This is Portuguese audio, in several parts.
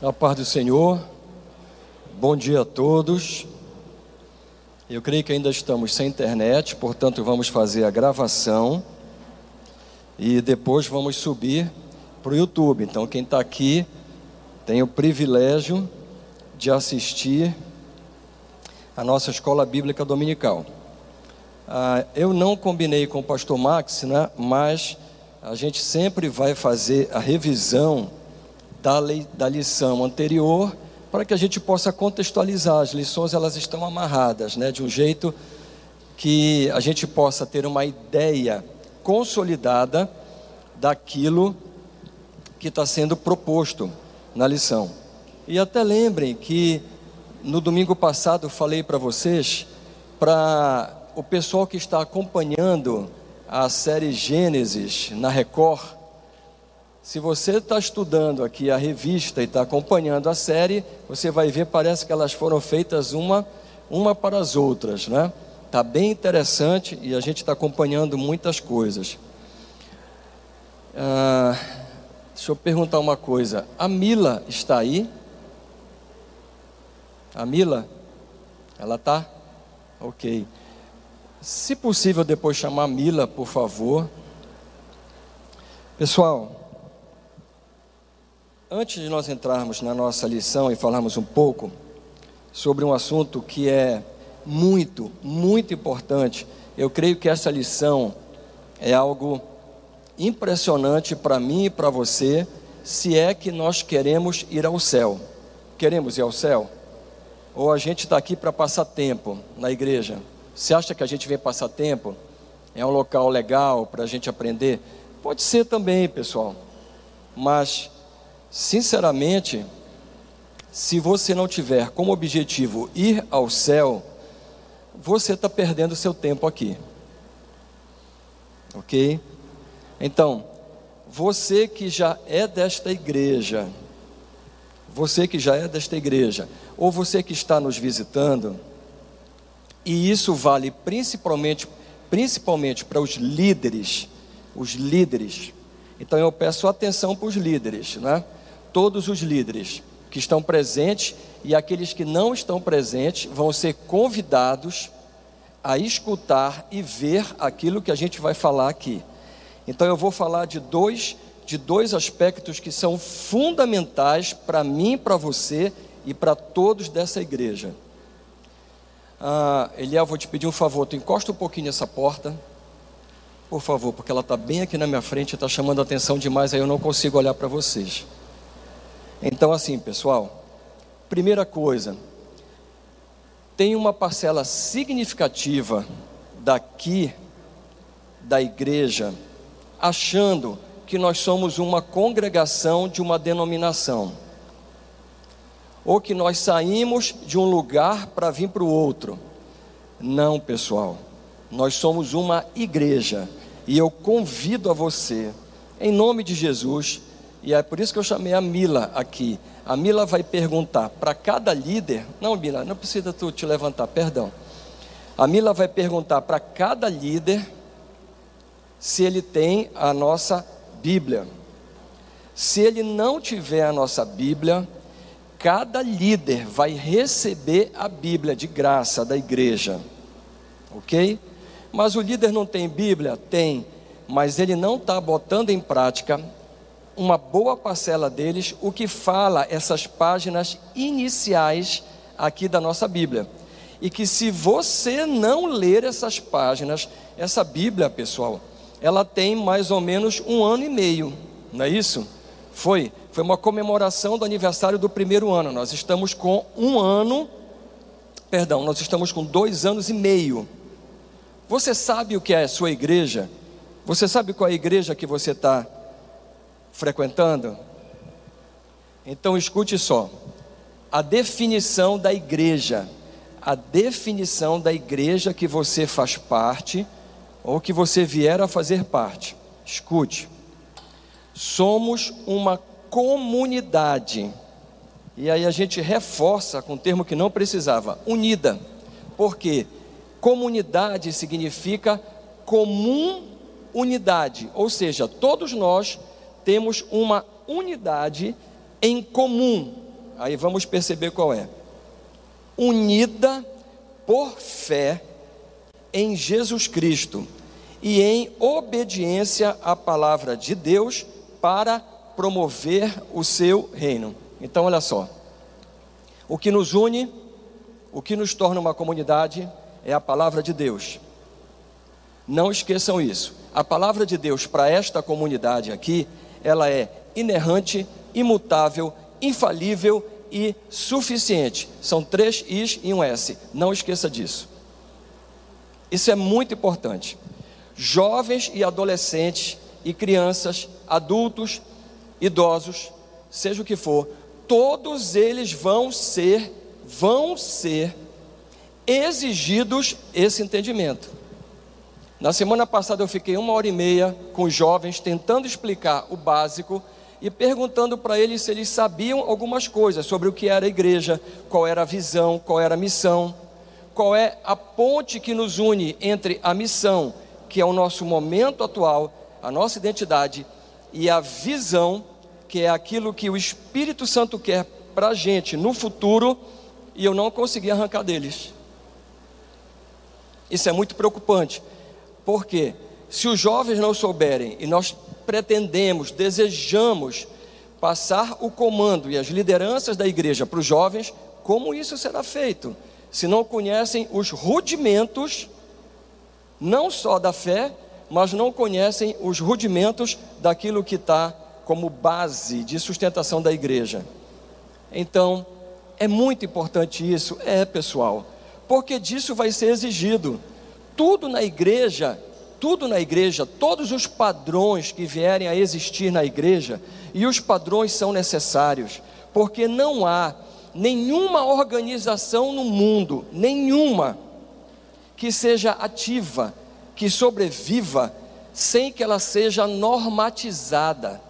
A paz do Senhor, bom dia a todos. Eu creio que ainda estamos sem internet, portanto, vamos fazer a gravação e depois vamos subir para o YouTube. Então, quem está aqui tem o privilégio de assistir a nossa escola bíblica dominical. Ah, eu não combinei com o pastor Max, né, mas a gente sempre vai fazer a revisão da, lei, da lição anterior para que a gente possa contextualizar. As lições elas estão amarradas, né, de um jeito que a gente possa ter uma ideia consolidada daquilo que está sendo proposto na lição. E até lembrem que no domingo passado falei para vocês, para o pessoal que está acompanhando a série Gênesis na Record, se você está estudando aqui a revista e está acompanhando a série, você vai ver, parece que elas foram feitas uma, uma para as outras, né? Está bem interessante e a gente está acompanhando muitas coisas. Ah, deixa eu perguntar uma coisa. A Mila está aí? A Mila? Ela está? Ok. Se possível, depois chamar a Mila, por favor. Pessoal, Antes de nós entrarmos na nossa lição e falarmos um pouco sobre um assunto que é muito, muito importante, eu creio que essa lição é algo impressionante para mim e para você, se é que nós queremos ir ao céu. Queremos ir ao céu? Ou a gente está aqui para passar tempo na igreja? Você acha que a gente vem passar tempo? É um local legal para a gente aprender? Pode ser também, pessoal. Mas Sinceramente, se você não tiver como objetivo ir ao céu, você está perdendo seu tempo aqui. Ok? Então, você que já é desta igreja, você que já é desta igreja, ou você que está nos visitando, e isso vale principalmente, principalmente para os líderes, os líderes. Então eu peço atenção para os líderes, né? Todos os líderes que estão presentes e aqueles que não estão presentes vão ser convidados a escutar e ver aquilo que a gente vai falar aqui. Então eu vou falar de dois de dois aspectos que são fundamentais para mim, para você e para todos dessa igreja. Ah, Eliel, vou te pedir um favor, tu encosta um pouquinho nessa porta, por favor, porque ela está bem aqui na minha frente, está chamando a atenção demais, aí eu não consigo olhar para vocês. Então, assim, pessoal, primeira coisa, tem uma parcela significativa daqui da igreja achando que nós somos uma congregação de uma denominação, ou que nós saímos de um lugar para vir para o outro. Não, pessoal, nós somos uma igreja e eu convido a você, em nome de Jesus, e é por isso que eu chamei a Mila aqui. A Mila vai perguntar para cada líder. Não, Mila, não precisa tu te levantar, perdão. A Mila vai perguntar para cada líder se ele tem a nossa Bíblia. Se ele não tiver a nossa Bíblia, cada líder vai receber a Bíblia de graça da igreja. Ok? Mas o líder não tem Bíblia? Tem. Mas ele não está botando em prática uma boa parcela deles o que fala essas páginas iniciais aqui da nossa Bíblia. E que se você não ler essas páginas, essa Bíblia, pessoal, ela tem mais ou menos um ano e meio, não é isso? Foi, foi uma comemoração do aniversário do primeiro ano. Nós estamos com um ano, perdão, nós estamos com dois anos e meio. Você sabe o que é a sua igreja? Você sabe qual é a igreja que você está frequentando? Então escute só. A definição da igreja, a definição da igreja que você faz parte ou que você vier a fazer parte. Escute. Somos uma comunidade. E aí a gente reforça com um termo que não precisava, unida. Porque comunidade significa comum unidade, ou seja, todos nós temos uma unidade em comum. aí vamos perceber qual é. Unida por fé em Jesus Cristo e em obediência à palavra de Deus para promover o seu reino. Então, olha só. O que nos une, o que nos torna uma comunidade é a palavra de Deus. Não esqueçam isso. A palavra de Deus para esta comunidade aqui, ela é inerrante, imutável, infalível e suficiente. São três Is e um S. Não esqueça disso. Isso é muito importante. Jovens e adolescentes e crianças, adultos, idosos, seja o que for, todos eles vão ser, vão ser exigidos esse entendimento. Na semana passada eu fiquei uma hora e meia com os jovens tentando explicar o básico e perguntando para eles se eles sabiam algumas coisas sobre o que era a igreja, qual era a visão, qual era a missão, qual é a ponte que nos une entre a missão, que é o nosso momento atual, a nossa identidade, e a visão, que é aquilo que o Espírito Santo quer para a gente no futuro, e eu não consegui arrancar deles. Isso é muito preocupante, porque se os jovens não souberem e nós pretendemos, desejamos passar o comando e as lideranças da igreja para os jovens, como isso será feito? Se não conhecem os rudimentos, não só da fé, mas não conhecem os rudimentos daquilo que está como base de sustentação da igreja. Então, é muito importante isso, é pessoal, porque disso vai ser exigido. Tudo na igreja, tudo na igreja, todos os padrões que vierem a existir na igreja, e os padrões são necessários, porque não há nenhuma organização no mundo, nenhuma, que seja ativa, que sobreviva sem que ela seja normatizada.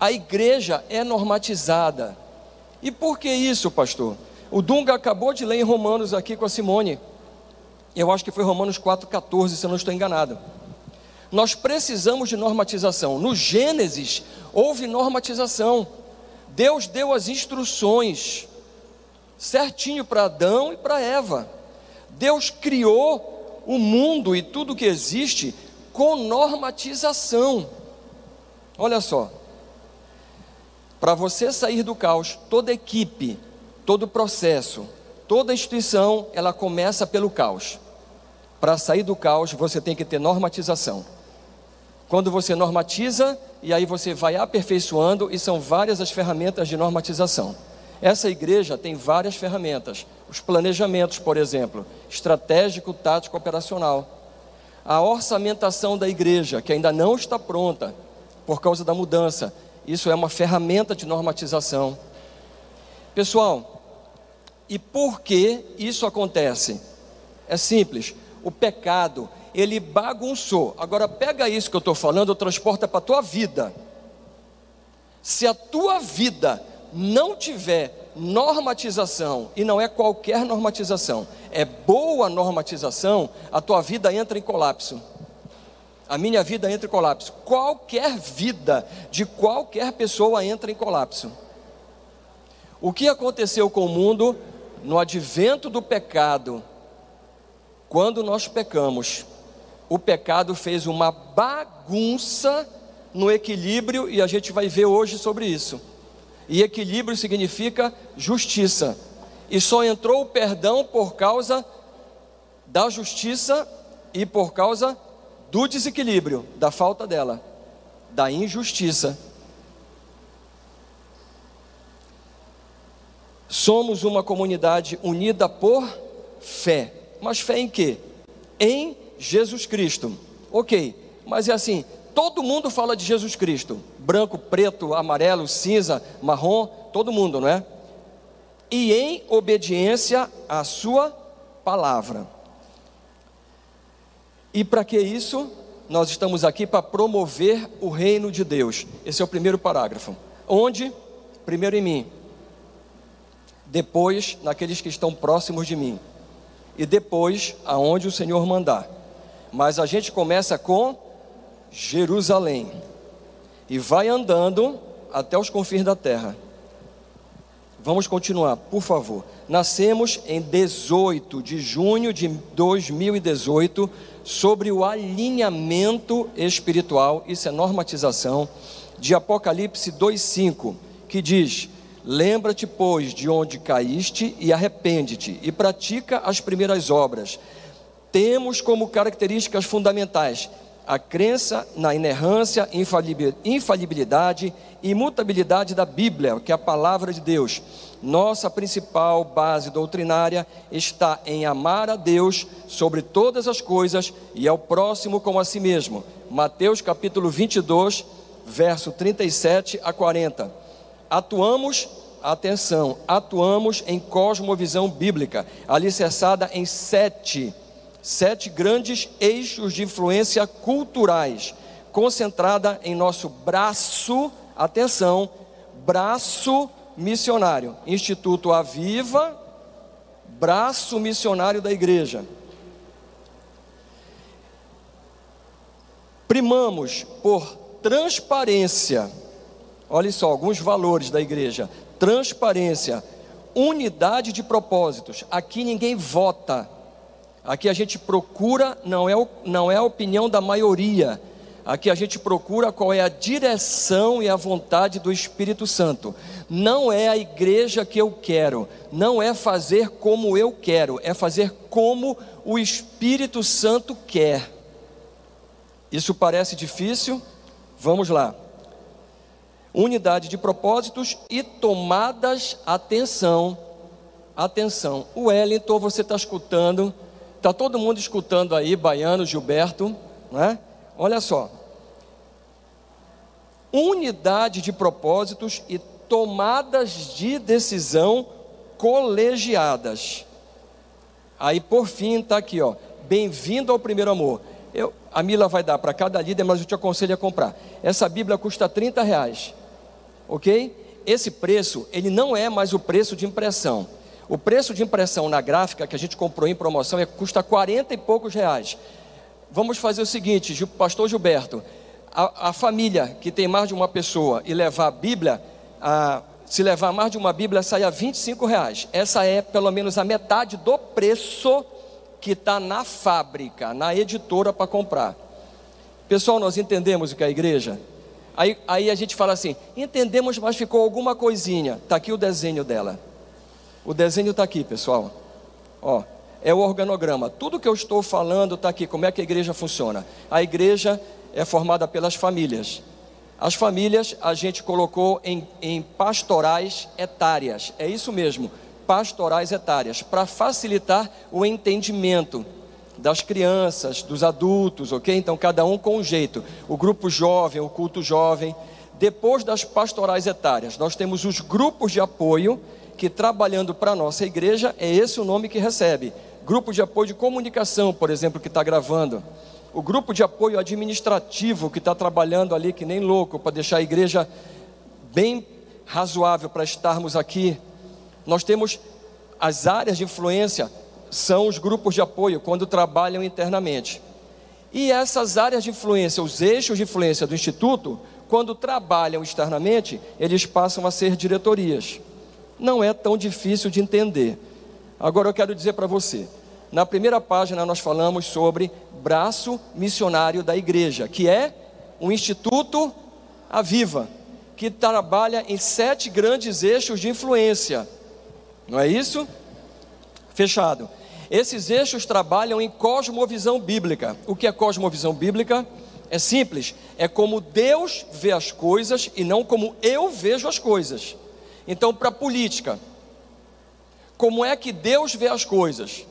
A igreja é normatizada. E por que isso, pastor? O Dunga acabou de ler em Romanos aqui com a Simone. Eu acho que foi Romanos 4,14, se eu não estou enganado. Nós precisamos de normatização. No Gênesis, houve normatização. Deus deu as instruções certinho para Adão e para Eva. Deus criou o mundo e tudo que existe com normatização. Olha só, para você sair do caos, toda equipe, todo processo, toda instituição, ela começa pelo caos. Para sair do caos, você tem que ter normatização. Quando você normatiza, e aí você vai aperfeiçoando, e são várias as ferramentas de normatização. Essa igreja tem várias ferramentas. Os planejamentos, por exemplo, estratégico, tático, operacional. A orçamentação da igreja, que ainda não está pronta por causa da mudança. Isso é uma ferramenta de normatização. Pessoal, e por que isso acontece? É simples. O pecado, ele bagunçou. Agora pega isso que eu estou falando, transporta para a tua vida. Se a tua vida não tiver normatização, e não é qualquer normatização, é boa normatização, a tua vida entra em colapso. A minha vida entra em colapso. Qualquer vida de qualquer pessoa entra em colapso. O que aconteceu com o mundo no advento do pecado? Quando nós pecamos, o pecado fez uma bagunça no equilíbrio e a gente vai ver hoje sobre isso. E equilíbrio significa justiça. E só entrou o perdão por causa da justiça e por causa do desequilíbrio, da falta dela, da injustiça. Somos uma comunidade unida por fé. Mas fé em quê? Em Jesus Cristo. Ok, mas é assim: todo mundo fala de Jesus Cristo branco, preto, amarelo, cinza, marrom, todo mundo, não é? E em obediência à Sua palavra. E para que isso? Nós estamos aqui para promover o reino de Deus. Esse é o primeiro parágrafo. Onde? Primeiro em mim. Depois naqueles que estão próximos de mim. E depois aonde o Senhor mandar. Mas a gente começa com Jerusalém e vai andando até os confins da terra. Vamos continuar, por favor. Nascemos em 18 de junho de 2018 sobre o alinhamento espiritual, isso é normatização, de Apocalipse 2,5, que diz: Lembra-te, pois, de onde caíste e arrepende-te, e pratica as primeiras obras. Temos como características fundamentais a crença na inerrância, infalibilidade e imutabilidade da Bíblia, que é a palavra de Deus. Nossa principal base doutrinária está em amar a Deus sobre todas as coisas e ao próximo como a si mesmo. Mateus capítulo 22, verso 37 a 40. Atuamos, atenção, atuamos em cosmovisão bíblica, alicerçada em sete sete grandes eixos de influência culturais, concentrada em nosso braço, atenção, braço missionário, Instituto Aviva, braço missionário da igreja. Primamos por transparência, olha só, alguns valores da igreja: transparência, unidade de propósitos. Aqui ninguém vota, Aqui a gente procura, não é, não é a opinião da maioria, aqui a gente procura qual é a direção e a vontade do Espírito Santo. Não é a igreja que eu quero, não é fazer como eu quero, é fazer como o Espírito Santo quer. Isso parece difícil? Vamos lá. Unidade de propósitos e tomadas, atenção, atenção. O Wellington, você está escutando Está todo mundo escutando aí, Baiano, Gilberto, né? Olha só. Unidade de propósitos e tomadas de decisão colegiadas. Aí por fim está aqui, ó. Bem-vindo ao primeiro amor. Eu, a Mila vai dar para cada líder, mas eu te aconselho a comprar. Essa Bíblia custa 30 reais, ok? Esse preço, ele não é mais o preço de impressão. O preço de impressão na gráfica que a gente comprou em promoção é, custa 40 e poucos reais. Vamos fazer o seguinte, pastor Gilberto, a, a família que tem mais de uma pessoa e levar a Bíblia, a, se levar mais de uma Bíblia sai a 25 reais. Essa é pelo menos a metade do preço que está na fábrica, na editora para comprar. Pessoal, nós entendemos o que é a igreja? Aí, aí a gente fala assim: entendemos, mas ficou alguma coisinha. Está aqui o desenho dela. O desenho está aqui, pessoal. Ó, é o organograma. Tudo que eu estou falando está aqui. Como é que a igreja funciona? A igreja é formada pelas famílias. As famílias a gente colocou em, em pastorais etárias. É isso mesmo, pastorais etárias, para facilitar o entendimento das crianças, dos adultos, ok? Então cada um com um jeito. O grupo jovem, o culto jovem. Depois das pastorais etárias, nós temos os grupos de apoio que trabalhando para a nossa igreja é esse o nome que recebe. Grupo de apoio de comunicação, por exemplo, que está gravando. O grupo de apoio administrativo que está trabalhando ali que nem louco para deixar a igreja bem razoável para estarmos aqui. Nós temos as áreas de influência, são os grupos de apoio quando trabalham internamente. E essas áreas de influência, os eixos de influência do Instituto, quando trabalham externamente, eles passam a ser diretorias não é tão difícil de entender. Agora eu quero dizer para você, na primeira página nós falamos sobre braço missionário da igreja, que é um instituto aviva, que trabalha em sete grandes eixos de influência. Não é isso? Fechado. Esses eixos trabalham em cosmovisão bíblica. O que é cosmovisão bíblica? É simples, é como Deus vê as coisas e não como eu vejo as coisas. Então, para a política, como é que Deus vê as coisas?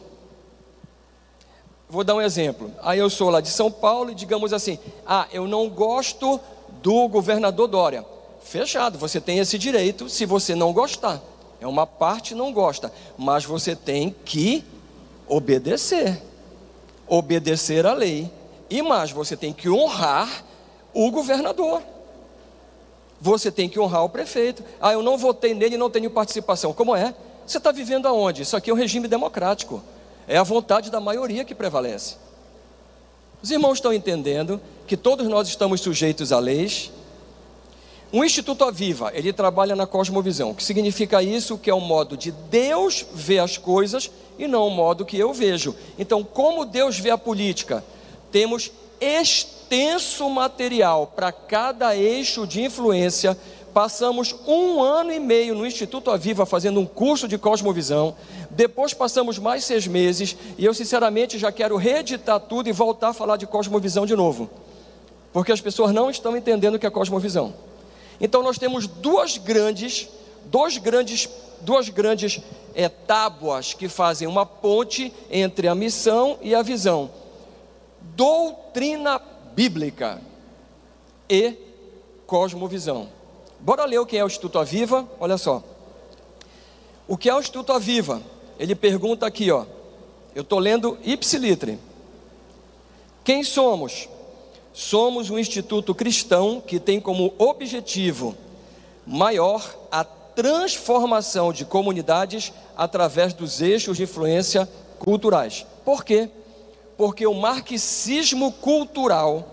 Vou dar um exemplo. Aí eu sou lá de São Paulo e digamos assim: ah, eu não gosto do governador Dória. Fechado, você tem esse direito se você não gostar. É uma parte não gosta, mas você tem que obedecer. Obedecer a lei. E mais, você tem que honrar o governador você tem que honrar o prefeito. Ah, eu não votei nele e não tenho participação. Como é? Você está vivendo aonde? Isso aqui é um regime democrático. É a vontade da maioria que prevalece. Os irmãos estão entendendo que todos nós estamos sujeitos a leis. O Instituto Aviva, ele trabalha na cosmovisão. O que significa isso? Que é o modo de Deus ver as coisas e não o modo que eu vejo. Então, como Deus vê a política? Temos extenso material para cada eixo de influência. Passamos um ano e meio no Instituto Aviva fazendo um curso de cosmovisão. Depois passamos mais seis meses e eu, sinceramente, já quero reeditar tudo e voltar a falar de cosmovisão de novo. Porque as pessoas não estão entendendo o que é cosmovisão. Então nós temos duas grandes, dois grandes, duas grandes é, tábuas que fazem uma ponte entre a missão e a visão. Doutrina bíblica e cosmovisão. Bora ler o que é o Instituto Aviva? Olha só. O que é o Instituto Aviva? Ele pergunta aqui, ó. Eu estou lendo Ipsilitre. Quem somos? Somos um instituto cristão que tem como objetivo maior a transformação de comunidades através dos eixos de influência culturais. Por quê? Porque o marxismo cultural,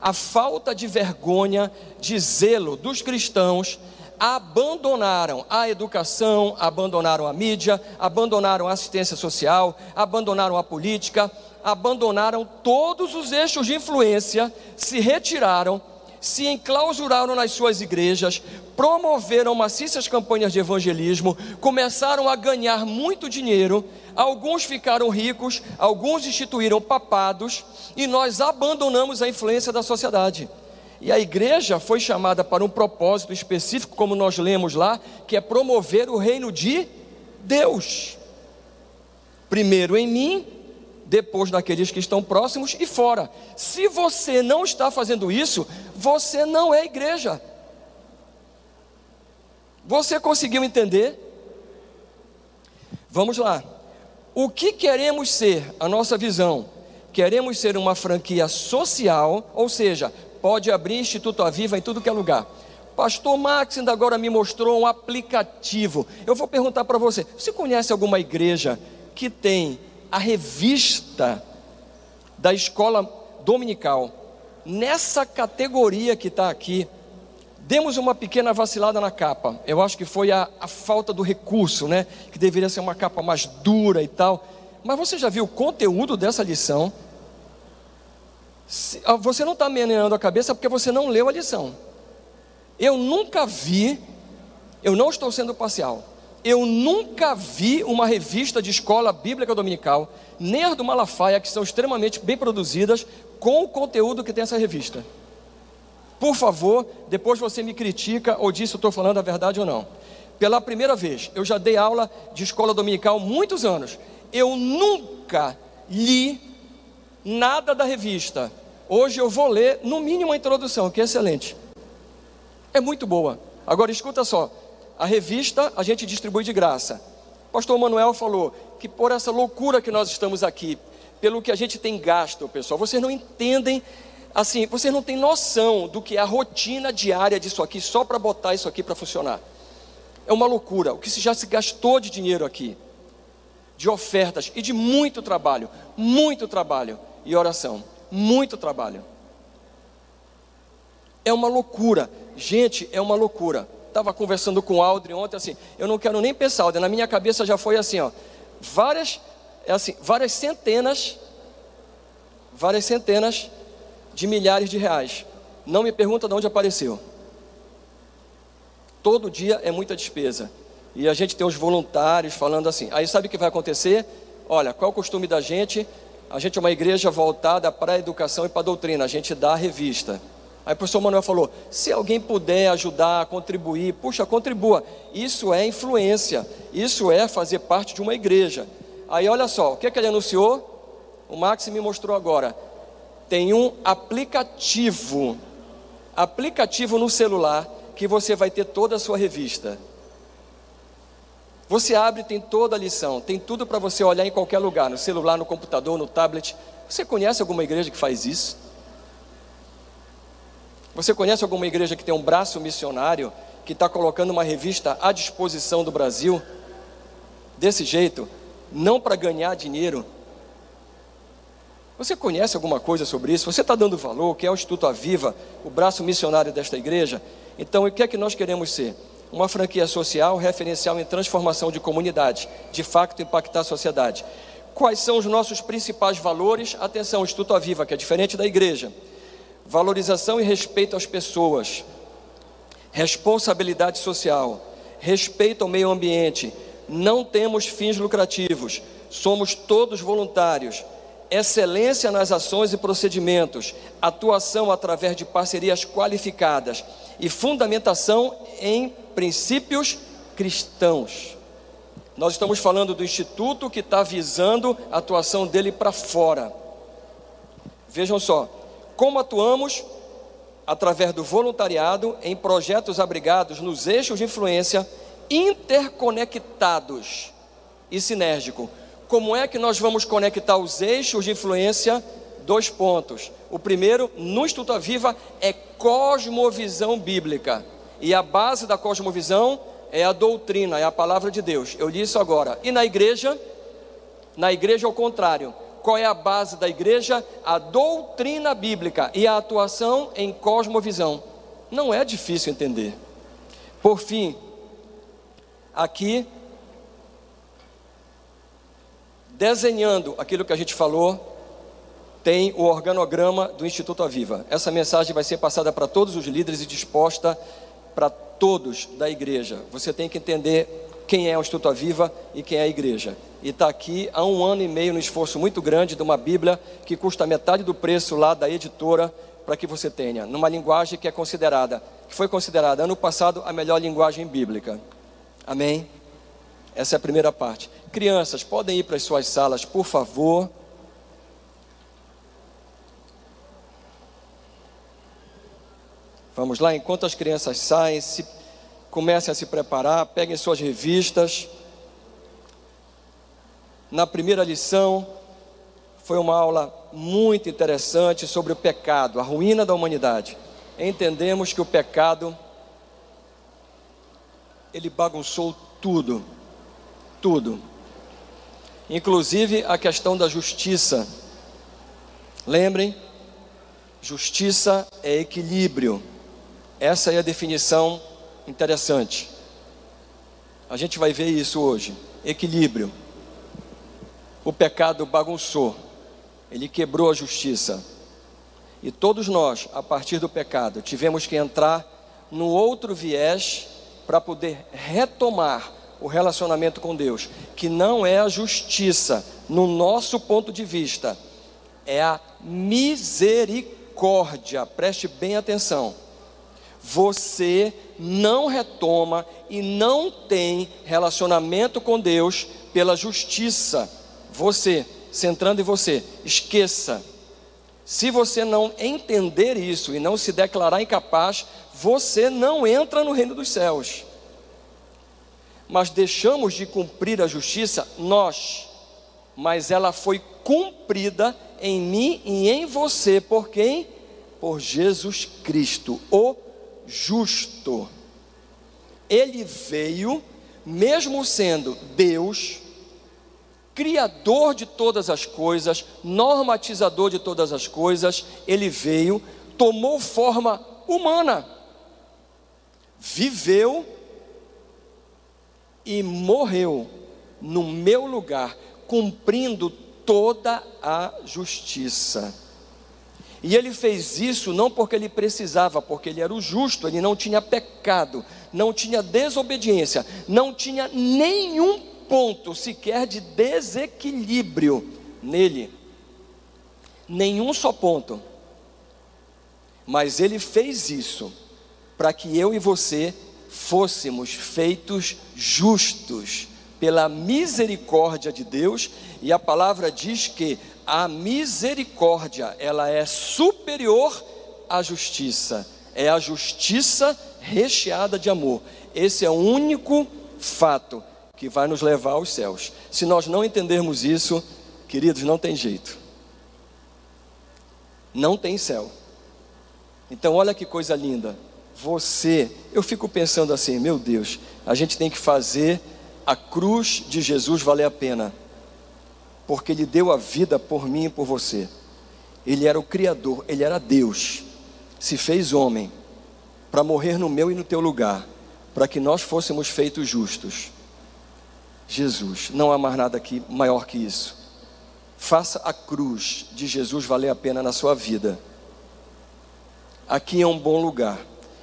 a falta de vergonha, de zelo dos cristãos, abandonaram a educação, abandonaram a mídia, abandonaram a assistência social, abandonaram a política, abandonaram todos os eixos de influência, se retiraram, se enclausuraram nas suas igrejas, promoveram maciças campanhas de evangelismo, começaram a ganhar muito dinheiro, alguns ficaram ricos, alguns instituíram papados, e nós abandonamos a influência da sociedade. E a igreja foi chamada para um propósito específico, como nós lemos lá, que é promover o reino de Deus. Primeiro em mim, depois naqueles que estão próximos e fora. Se você não está fazendo isso, você não é igreja. Você conseguiu entender? Vamos lá. O que queremos ser? A nossa visão. Queremos ser uma franquia social, ou seja, pode abrir Instituto Aviva em tudo que é lugar. Pastor Max ainda agora me mostrou um aplicativo. Eu vou perguntar para você: você conhece alguma igreja que tem a revista da escola dominical nessa categoria que está aqui? Demos uma pequena vacilada na capa. Eu acho que foi a, a falta do recurso, né? Que deveria ser uma capa mais dura e tal. Mas você já viu o conteúdo dessa lição? Ah, você não está meneando a cabeça porque você não leu a lição. Eu nunca vi, eu não estou sendo parcial, eu nunca vi uma revista de escola bíblica dominical, nem as do Malafaia, que são extremamente bem produzidas, com o conteúdo que tem essa revista. Por favor, depois você me critica ou diz se eu estou falando a verdade ou não. Pela primeira vez, eu já dei aula de escola dominical muitos anos. Eu nunca li nada da revista. Hoje eu vou ler, no mínimo, a introdução, que é excelente. É muito boa. Agora escuta só: a revista a gente distribui de graça. O pastor Manuel falou que por essa loucura que nós estamos aqui, pelo que a gente tem gasto, pessoal, vocês não entendem, assim, vocês não têm noção do que é a rotina diária disso aqui, só para botar isso aqui para funcionar. É uma loucura. O que já se gastou de dinheiro aqui, de ofertas e de muito trabalho, muito trabalho e oração. Muito trabalho. É uma loucura. Gente, é uma loucura. Estava conversando com o Aldrin ontem assim, eu não quero nem pensar, Aldrin, na minha cabeça já foi assim, ó, várias, é assim, várias centenas, várias centenas de milhares de reais. Não me pergunta de onde apareceu. Todo dia é muita despesa. E a gente tem os voluntários falando assim. Aí sabe o que vai acontecer? Olha, qual é o costume da gente? A gente é uma igreja voltada para a educação e para a doutrina, a gente dá a revista. Aí o professor Manuel falou: se alguém puder ajudar, contribuir, puxa, contribua. Isso é influência, isso é fazer parte de uma igreja. Aí olha só, o que, é que ele anunciou? O Max me mostrou agora. Tem um aplicativo, aplicativo no celular, que você vai ter toda a sua revista. Você abre, tem toda a lição, tem tudo para você olhar em qualquer lugar, no celular, no computador, no tablet. Você conhece alguma igreja que faz isso? Você conhece alguma igreja que tem um braço missionário, que está colocando uma revista à disposição do Brasil, desse jeito, não para ganhar dinheiro, Você conhece alguma coisa sobre isso? Você está dando valor? Que é o Instituto Aviva, o braço missionário desta igreja? Então, o que é que nós queremos ser? Uma franquia social referencial em transformação de comunidade, de facto impactar a sociedade. Quais são os nossos principais valores? Atenção, Instituto Aviva, que é diferente da igreja. Valorização e respeito às pessoas, responsabilidade social, respeito ao meio ambiente, não temos fins lucrativos, somos todos voluntários, excelência nas ações e procedimentos, atuação através de parcerias qualificadas e fundamentação em princípios cristãos. Nós estamos falando do instituto que está visando a atuação dele para fora. Vejam só, como atuamos através do voluntariado em projetos abrigados nos eixos de influência interconectados e sinérgico. Como é que nós vamos conectar os eixos de influência? Dois pontos. O primeiro, no Instituto Viva, é cosmovisão bíblica. E a base da cosmovisão é a doutrina, é a palavra de Deus. Eu li isso agora. E na igreja? Na igreja, ao contrário. Qual é a base da igreja? A doutrina bíblica e a atuação em cosmovisão. Não é difícil entender. Por fim, aqui, desenhando aquilo que a gente falou, tem o organograma do Instituto Aviva. Essa mensagem vai ser passada para todos os líderes e disposta para todos da igreja. Você tem que entender quem é o Instituto Aviva e quem é a igreja. E está aqui há um ano e meio no esforço muito grande de uma Bíblia que custa metade do preço lá da editora para que você tenha, numa linguagem que é considerada, que foi considerada ano passado a melhor linguagem bíblica. Amém? Essa é a primeira parte. Crianças, podem ir para as suas salas, por favor. Vamos lá, enquanto as crianças saem, se, comecem a se preparar, peguem suas revistas. Na primeira lição, foi uma aula muito interessante sobre o pecado, a ruína da humanidade. Entendemos que o pecado ele bagunçou tudo, tudo, inclusive a questão da justiça. Lembrem, justiça é equilíbrio. Essa é a definição interessante. A gente vai ver isso hoje. Equilíbrio. O pecado bagunçou, ele quebrou a justiça. E todos nós, a partir do pecado, tivemos que entrar no outro viés para poder retomar o relacionamento com Deus, que não é a justiça, no nosso ponto de vista, é a misericórdia. Preste bem atenção. Você não retoma e não tem relacionamento com Deus pela justiça. Você, centrando em você, esqueça. Se você não entender isso e não se declarar incapaz, você não entra no reino dos céus. Mas deixamos de cumprir a justiça nós, mas ela foi cumprida em mim e em você, por quem? Por Jesus Cristo, o justo. Ele veio, mesmo sendo Deus, Criador de todas as coisas, normatizador de todas as coisas, ele veio, tomou forma humana viveu e morreu no meu lugar, cumprindo toda a justiça. E ele fez isso não porque ele precisava, porque ele era o justo, ele não tinha pecado, não tinha desobediência, não tinha nenhum ponto sequer de desequilíbrio nele. Nenhum só ponto. Mas ele fez isso para que eu e você fôssemos feitos justos pela misericórdia de Deus, e a palavra diz que a misericórdia, ela é superior à justiça. É a justiça recheada de amor. Esse é o único fato que vai nos levar aos céus. Se nós não entendermos isso, queridos, não tem jeito. Não tem céu. Então, olha que coisa linda você, eu fico pensando assim, meu Deus, a gente tem que fazer a cruz de Jesus valer a pena, porque Ele deu a vida por mim e por você. Ele era o Criador, ele era Deus, se fez homem para morrer no meu e no teu lugar, para que nós fôssemos feitos justos. Jesus, não há mais nada aqui maior que isso. Faça a cruz de Jesus valer a pena na sua vida. Aqui é um bom lugar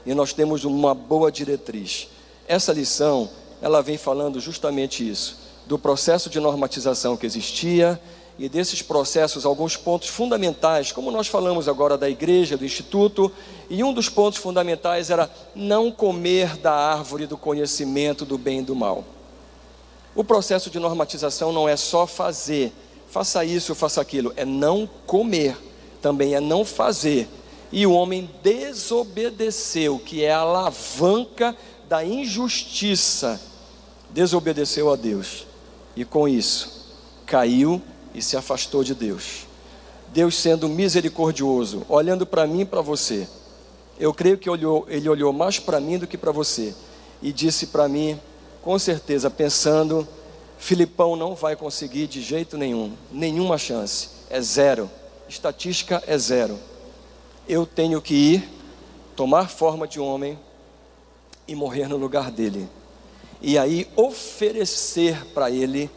e nós temos uma boa diretriz. Essa lição, ela vem falando justamente isso, do processo de normatização que existia e desses processos alguns pontos fundamentais, como nós falamos agora da igreja, do instituto, e um dos pontos fundamentais era não comer da árvore do conhecimento do bem e do mal. O processo de normatização não é só fazer, faça isso, faça aquilo, é não comer, também é não fazer. E o homem desobedeceu, que é a alavanca da injustiça, desobedeceu a Deus. E com isso, caiu e se afastou de Deus. Deus sendo misericordioso, olhando para mim e para você. Eu creio que olhou, ele olhou mais para mim do que para você. E disse para mim: com certeza, pensando, Filipão não vai conseguir de jeito nenhum, nenhuma chance, é zero, estatística é zero. Eu tenho que ir, tomar forma de homem e morrer no lugar dele, e aí oferecer para ele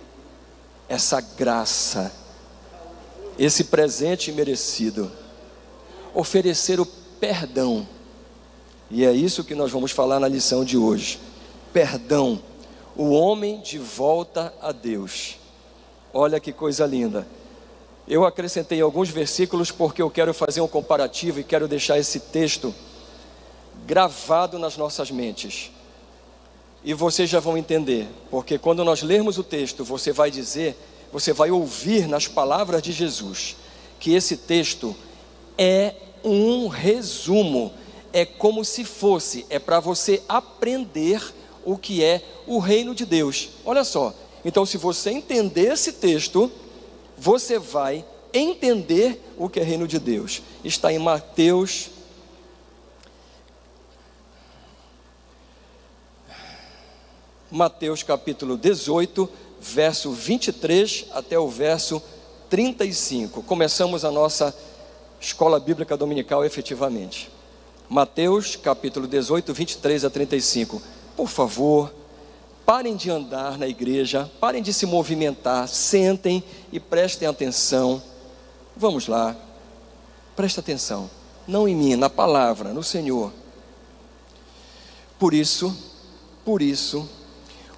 essa graça, esse presente merecido, oferecer o perdão, e é isso que nós vamos falar na lição de hoje: perdão o homem de volta a Deus. Olha que coisa linda. Eu acrescentei alguns versículos porque eu quero fazer um comparativo e quero deixar esse texto gravado nas nossas mentes. E vocês já vão entender, porque quando nós lermos o texto, você vai dizer, você vai ouvir nas palavras de Jesus, que esse texto é um resumo, é como se fosse, é para você aprender o que é o reino de Deus. Olha só, então se você entender esse texto, você vai entender o que é reino de Deus. Está em Mateus. Mateus capítulo 18, verso 23 até o verso 35. Começamos a nossa escola bíblica dominical efetivamente. Mateus capítulo 18, 23 a 35 por favor, parem de andar na igreja, parem de se movimentar, sentem e prestem atenção. Vamos lá, presta atenção, não em mim, na palavra, no Senhor. Por isso, por isso,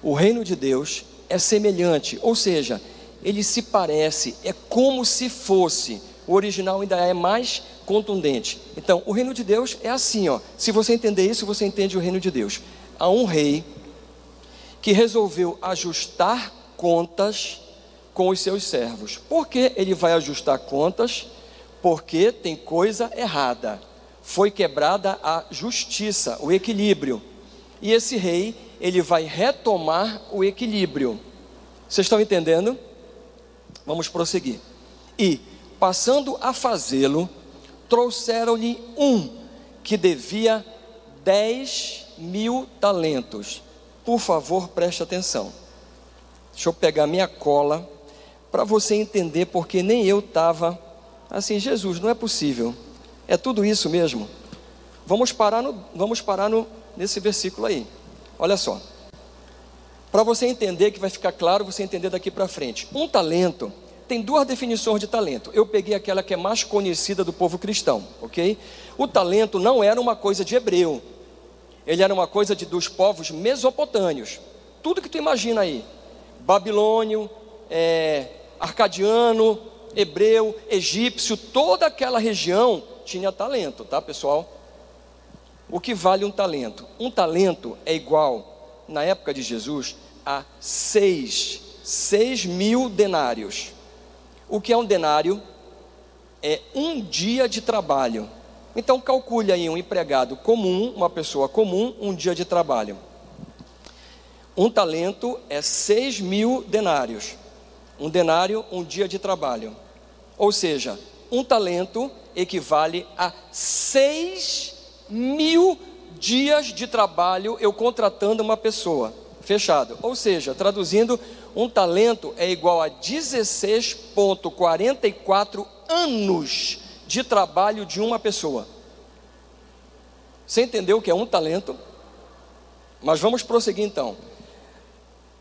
o reino de Deus é semelhante, ou seja, ele se parece, é como se fosse. O original ainda é mais contundente. Então, o reino de Deus é assim, ó. Se você entender isso, você entende o reino de Deus a um rei que resolveu ajustar contas com os seus servos. Por que ele vai ajustar contas? Porque tem coisa errada. Foi quebrada a justiça, o equilíbrio. E esse rei, ele vai retomar o equilíbrio. Vocês estão entendendo? Vamos prosseguir. E, passando a fazê-lo, trouxeram-lhe um que devia dez mil talentos. Por favor, preste atenção. Deixa eu pegar minha cola para você entender, porque nem eu estava assim, Jesus, não é possível. É tudo isso mesmo. Vamos parar, no, vamos parar no, nesse versículo aí. Olha só. Para você entender, que vai ficar claro, você entender daqui para frente. Um talento tem duas definições de talento. Eu peguei aquela que é mais conhecida do povo cristão, ok? O talento não era uma coisa de hebreu, ele era uma coisa de, dos povos mesopotâmios. Tudo que tu imagina aí: babilônio, é, arcadiano, hebreu, egípcio, toda aquela região tinha talento, tá pessoal? O que vale um talento? Um talento é igual, na época de Jesus, a seis, seis mil denários. O que é um denário? É um dia de trabalho. Então calcule aí um empregado comum, uma pessoa comum, um dia de trabalho. Um talento é 6 mil denários. Um denário, um dia de trabalho. Ou seja, um talento equivale a 6 mil dias de trabalho eu contratando uma pessoa. Fechado. Ou seja, traduzindo, um talento é igual a 16,44 anos de trabalho de uma pessoa. Você entendeu que é um talento? Mas vamos prosseguir então.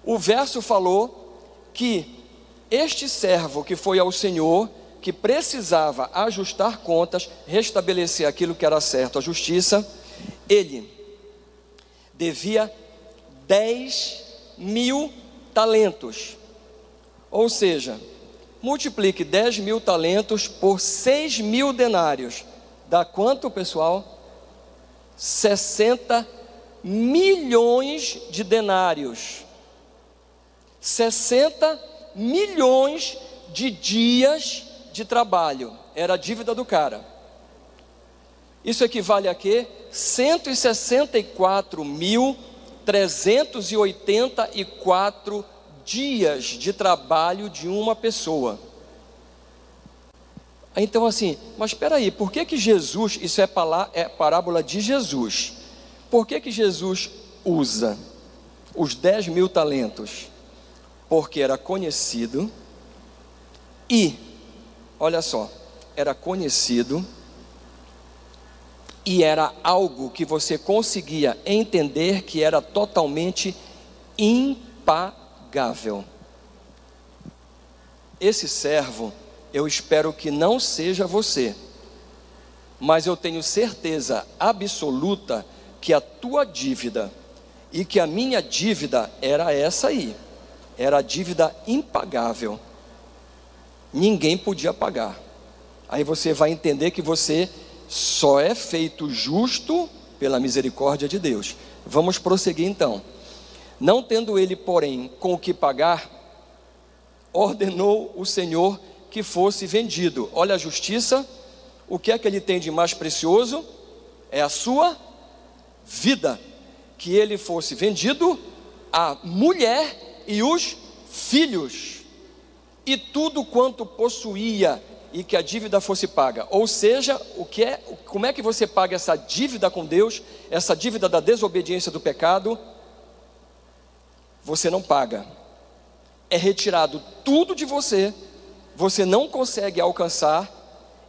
O verso falou que este servo que foi ao Senhor, que precisava ajustar contas, restabelecer aquilo que era certo, a justiça, ele devia 10 mil talentos. Ou seja, multiplique 10 mil talentos por 6 mil denários. Dá quanto, pessoal? 60 milhões de denários. 60 milhões de dias de trabalho. Era a dívida do cara. Isso equivale a quê? 164.384 dias de trabalho de uma pessoa. Então assim, mas espera aí, por que que Jesus, isso é, palá, é parábola de Jesus, por que que Jesus usa os 10 mil talentos? Porque era conhecido e, olha só, era conhecido e era algo que você conseguia entender que era totalmente impagável. Esse servo, eu espero que não seja você, mas eu tenho certeza absoluta que a tua dívida e que a minha dívida era essa aí, era a dívida impagável. Ninguém podia pagar. Aí você vai entender que você só é feito justo pela misericórdia de Deus. Vamos prosseguir então. Não tendo ele, porém, com o que pagar, ordenou o Senhor que fosse vendido. Olha a justiça, o que é que ele tem de mais precioso? É a sua vida. Que ele fosse vendido, a mulher e os filhos, e tudo quanto possuía, e que a dívida fosse paga. Ou seja, o que é, como é que você paga essa dívida com Deus, essa dívida da desobediência do pecado? Você não paga. É retirado tudo de você, você não consegue alcançar,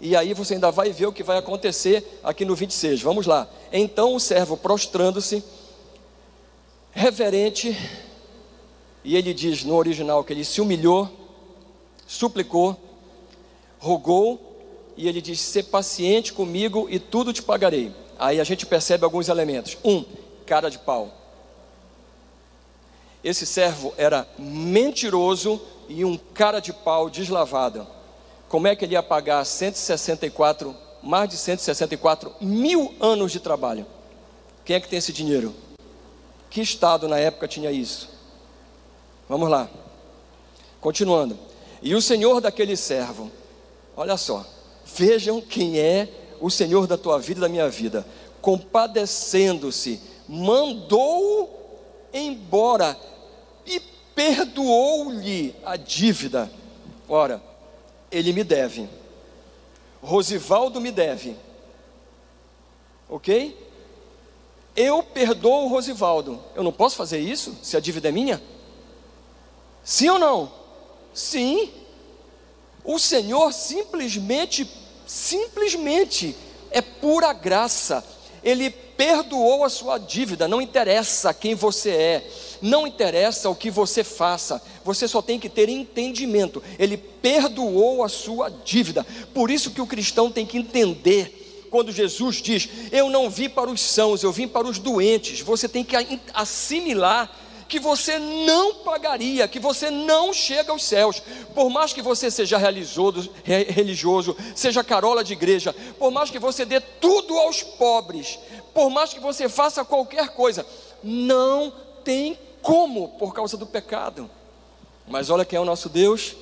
e aí você ainda vai ver o que vai acontecer aqui no 26. Vamos lá. Então o servo prostrando-se, reverente, e ele diz no original que ele se humilhou, suplicou, rogou e ele diz: Ser paciente comigo e tudo te pagarei. Aí a gente percebe alguns elementos. Um, cara de pau. Esse servo era mentiroso e um cara de pau deslavado. Como é que ele ia pagar 164, mais de 164 mil anos de trabalho? Quem é que tem esse dinheiro? Que estado na época tinha isso? Vamos lá. Continuando. E o senhor daquele servo Olha só, vejam quem é o Senhor da tua vida e da minha vida. Compadecendo-se, mandou embora e perdoou-lhe a dívida. Ora, ele me deve. Rosivaldo me deve. Ok? Eu perdoo o Rosivaldo. Eu não posso fazer isso se a dívida é minha? Sim ou não? Sim. O Senhor simplesmente, simplesmente, é pura graça. Ele perdoou a sua dívida, não interessa quem você é, não interessa o que você faça, você só tem que ter entendimento. Ele perdoou a sua dívida. Por isso que o cristão tem que entender quando Jesus diz: "Eu não vim para os sãos, eu vim para os doentes". Você tem que assimilar que você não pagaria, que você não chega aos céus, por mais que você seja religioso, seja carola de igreja, por mais que você dê tudo aos pobres, por mais que você faça qualquer coisa, não tem como por causa do pecado. Mas olha quem é o nosso Deus,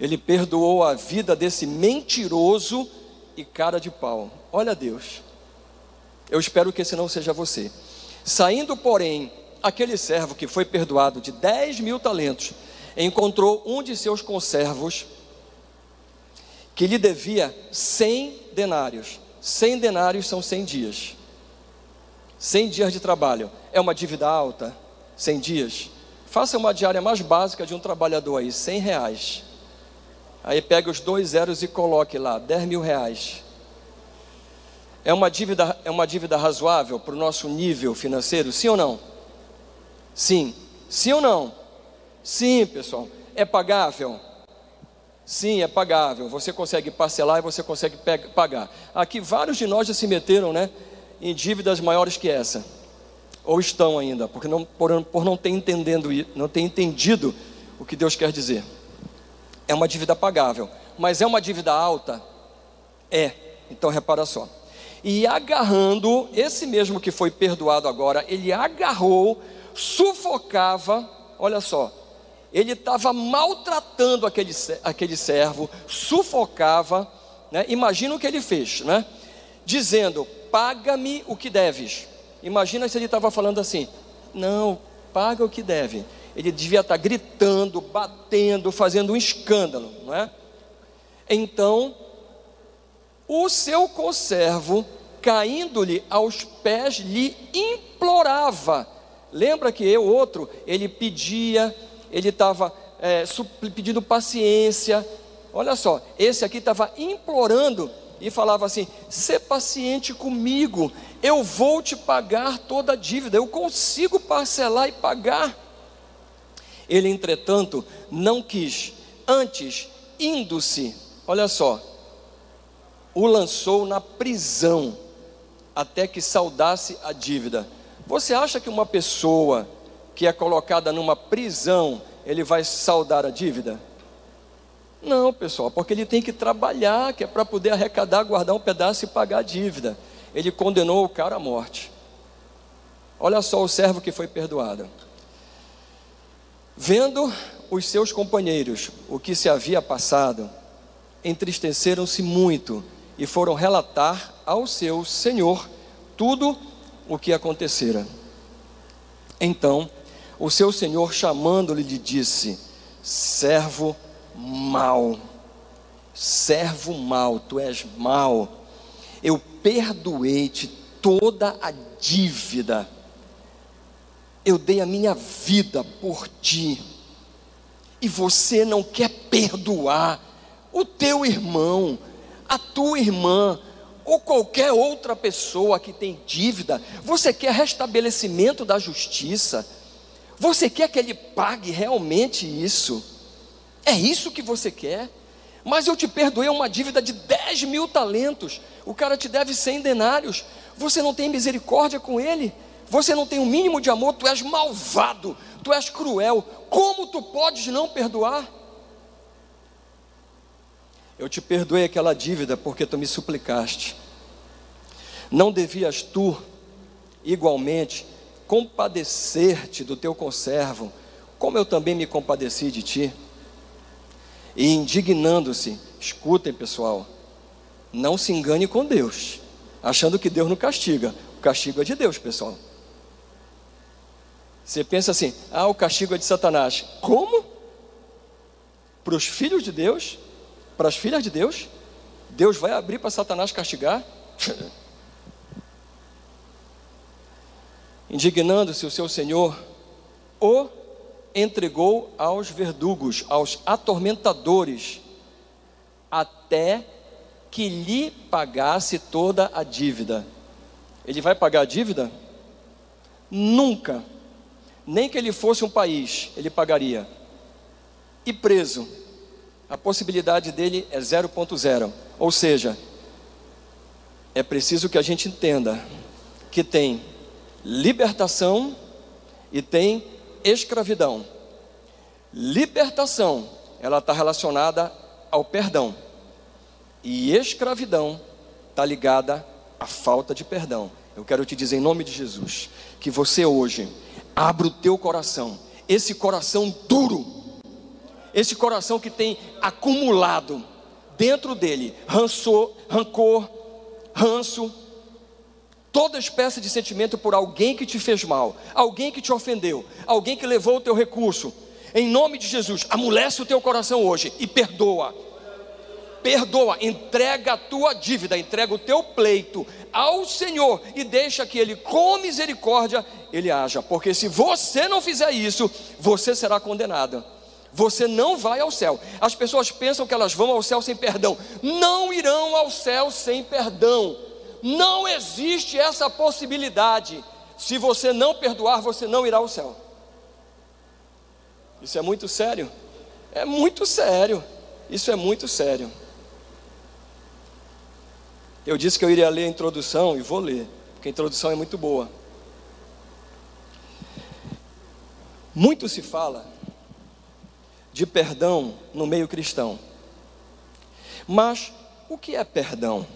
ele perdoou a vida desse mentiroso e cara de pau. Olha Deus, eu espero que esse não seja você. Saindo, porém, aquele servo que foi perdoado de 10 mil talentos encontrou um de seus conservos que lhe devia 100 denários. 100 denários são 100 dias. 100 dias de trabalho. É uma dívida alta? 100 dias. Faça uma diária mais básica de um trabalhador aí, 100 reais. Aí pega os dois zeros e coloque lá, 10 mil reais. É uma dívida, é uma dívida razoável para o nosso nível financeiro? Sim ou não? Sim. Sim ou não? Sim, pessoal. É pagável? Sim, é pagável. Você consegue parcelar e você consegue pagar. Aqui vários de nós já se meteram, né, em dívidas maiores que essa, ou estão ainda, porque não, por, por não ter entendendo, não ter entendido o que Deus quer dizer. É uma dívida pagável, mas é uma dívida alta? É. Então repara só. E agarrando, esse mesmo que foi perdoado agora, ele agarrou, sufocava, olha só, ele estava maltratando aquele, aquele servo, sufocava, né? imagina o que ele fez, né? dizendo: Paga-me o que deves. Imagina se ele estava falando assim: Não, paga o que deve. Ele devia estar tá gritando, batendo, fazendo um escândalo, não é? Então, o seu conservo, caindo-lhe aos pés, lhe implorava. Lembra que o outro, ele pedia, ele estava é, pedindo paciência. Olha só, esse aqui estava implorando e falava assim: "Sê paciente comigo, eu vou te pagar toda a dívida, eu consigo parcelar e pagar". Ele, entretanto, não quis, antes, indo-se, olha só, o lançou na prisão, até que saudasse a dívida. Você acha que uma pessoa que é colocada numa prisão, ele vai saldar a dívida? Não, pessoal, porque ele tem que trabalhar, que é para poder arrecadar, guardar um pedaço e pagar a dívida. Ele condenou o cara à morte. Olha só o servo que foi perdoado. Vendo os seus companheiros o que se havia passado, entristeceram-se muito e foram relatar ao seu senhor tudo o que acontecera. Então, o seu senhor, chamando-lhe, lhe disse: Servo mau, servo mau, tu és mau, eu perdoei-te toda a dívida, eu dei a minha vida por ti, e você não quer perdoar o teu irmão, a tua irmã, ou qualquer outra pessoa que tem dívida, você quer restabelecimento da justiça, você quer que ele pague realmente isso? É isso que você quer? Mas eu te perdoei uma dívida de 10 mil talentos. O cara te deve 100 denários. Você não tem misericórdia com ele. Você não tem o um mínimo de amor. Tu és malvado. Tu és cruel. Como tu podes não perdoar? Eu te perdoei aquela dívida porque tu me suplicaste. Não devias tu, igualmente, compadecer-te do teu conservo, como eu também me compadeci de ti? e indignando-se. Escutem, pessoal, não se engane com Deus, achando que Deus não castiga. O castigo é de Deus, pessoal. Você pensa assim: ah, o castigo é de Satanás. Como? Para os filhos de Deus? Para as filhas de Deus? Deus vai abrir para Satanás castigar? Indignando-se o seu senhor, o entregou aos verdugos, aos atormentadores, até que lhe pagasse toda a dívida. Ele vai pagar a dívida? Nunca. Nem que ele fosse um país, ele pagaria. E preso, a possibilidade dele é 0.0. Ou seja, é preciso que a gente entenda que tem libertação e tem escravidão. Libertação, ela está relacionada ao perdão. E escravidão está ligada à falta de perdão. Eu quero te dizer em nome de Jesus que você hoje abra o teu coração, esse coração duro, esse coração que tem acumulado dentro dele ranço, rancor, ranço, toda espécie de sentimento por alguém que te fez mal, alguém que te ofendeu, alguém que levou o teu recurso. Em nome de Jesus, amolece o teu coração hoje e perdoa. Perdoa, entrega a tua dívida, entrega o teu pleito ao Senhor e deixa que Ele, com misericórdia, Ele haja, porque se você não fizer isso, você será condenado Você não vai ao céu. As pessoas pensam que elas vão ao céu sem perdão. Não irão ao céu sem perdão. Não existe essa possibilidade. Se você não perdoar, você não irá ao céu. Isso é muito sério. É muito sério. Isso é muito sério. Eu disse que eu iria ler a introdução e vou ler, porque a introdução é muito boa. Muito se fala de perdão no meio cristão. Mas o que é perdão?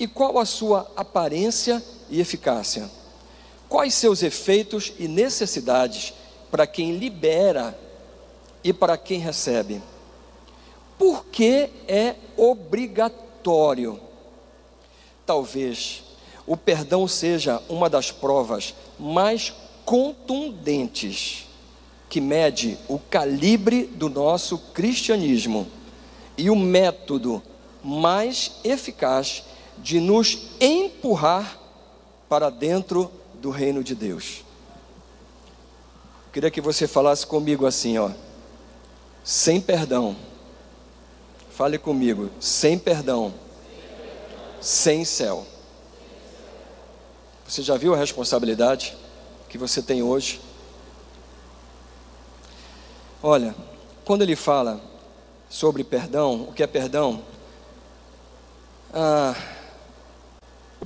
E qual a sua aparência e eficácia? Quais seus efeitos e necessidades para quem libera e para quem recebe? Por que é obrigatório? Talvez o perdão seja uma das provas mais contundentes que mede o calibre do nosso cristianismo e o método mais eficaz de nos empurrar para dentro do reino de Deus. queria que você falasse comigo assim, ó. Sem perdão Fale comigo, sem perdão, sem céu. Você já viu a responsabilidade que você tem hoje? Olha, quando ele fala sobre perdão, o que é perdão? Ah,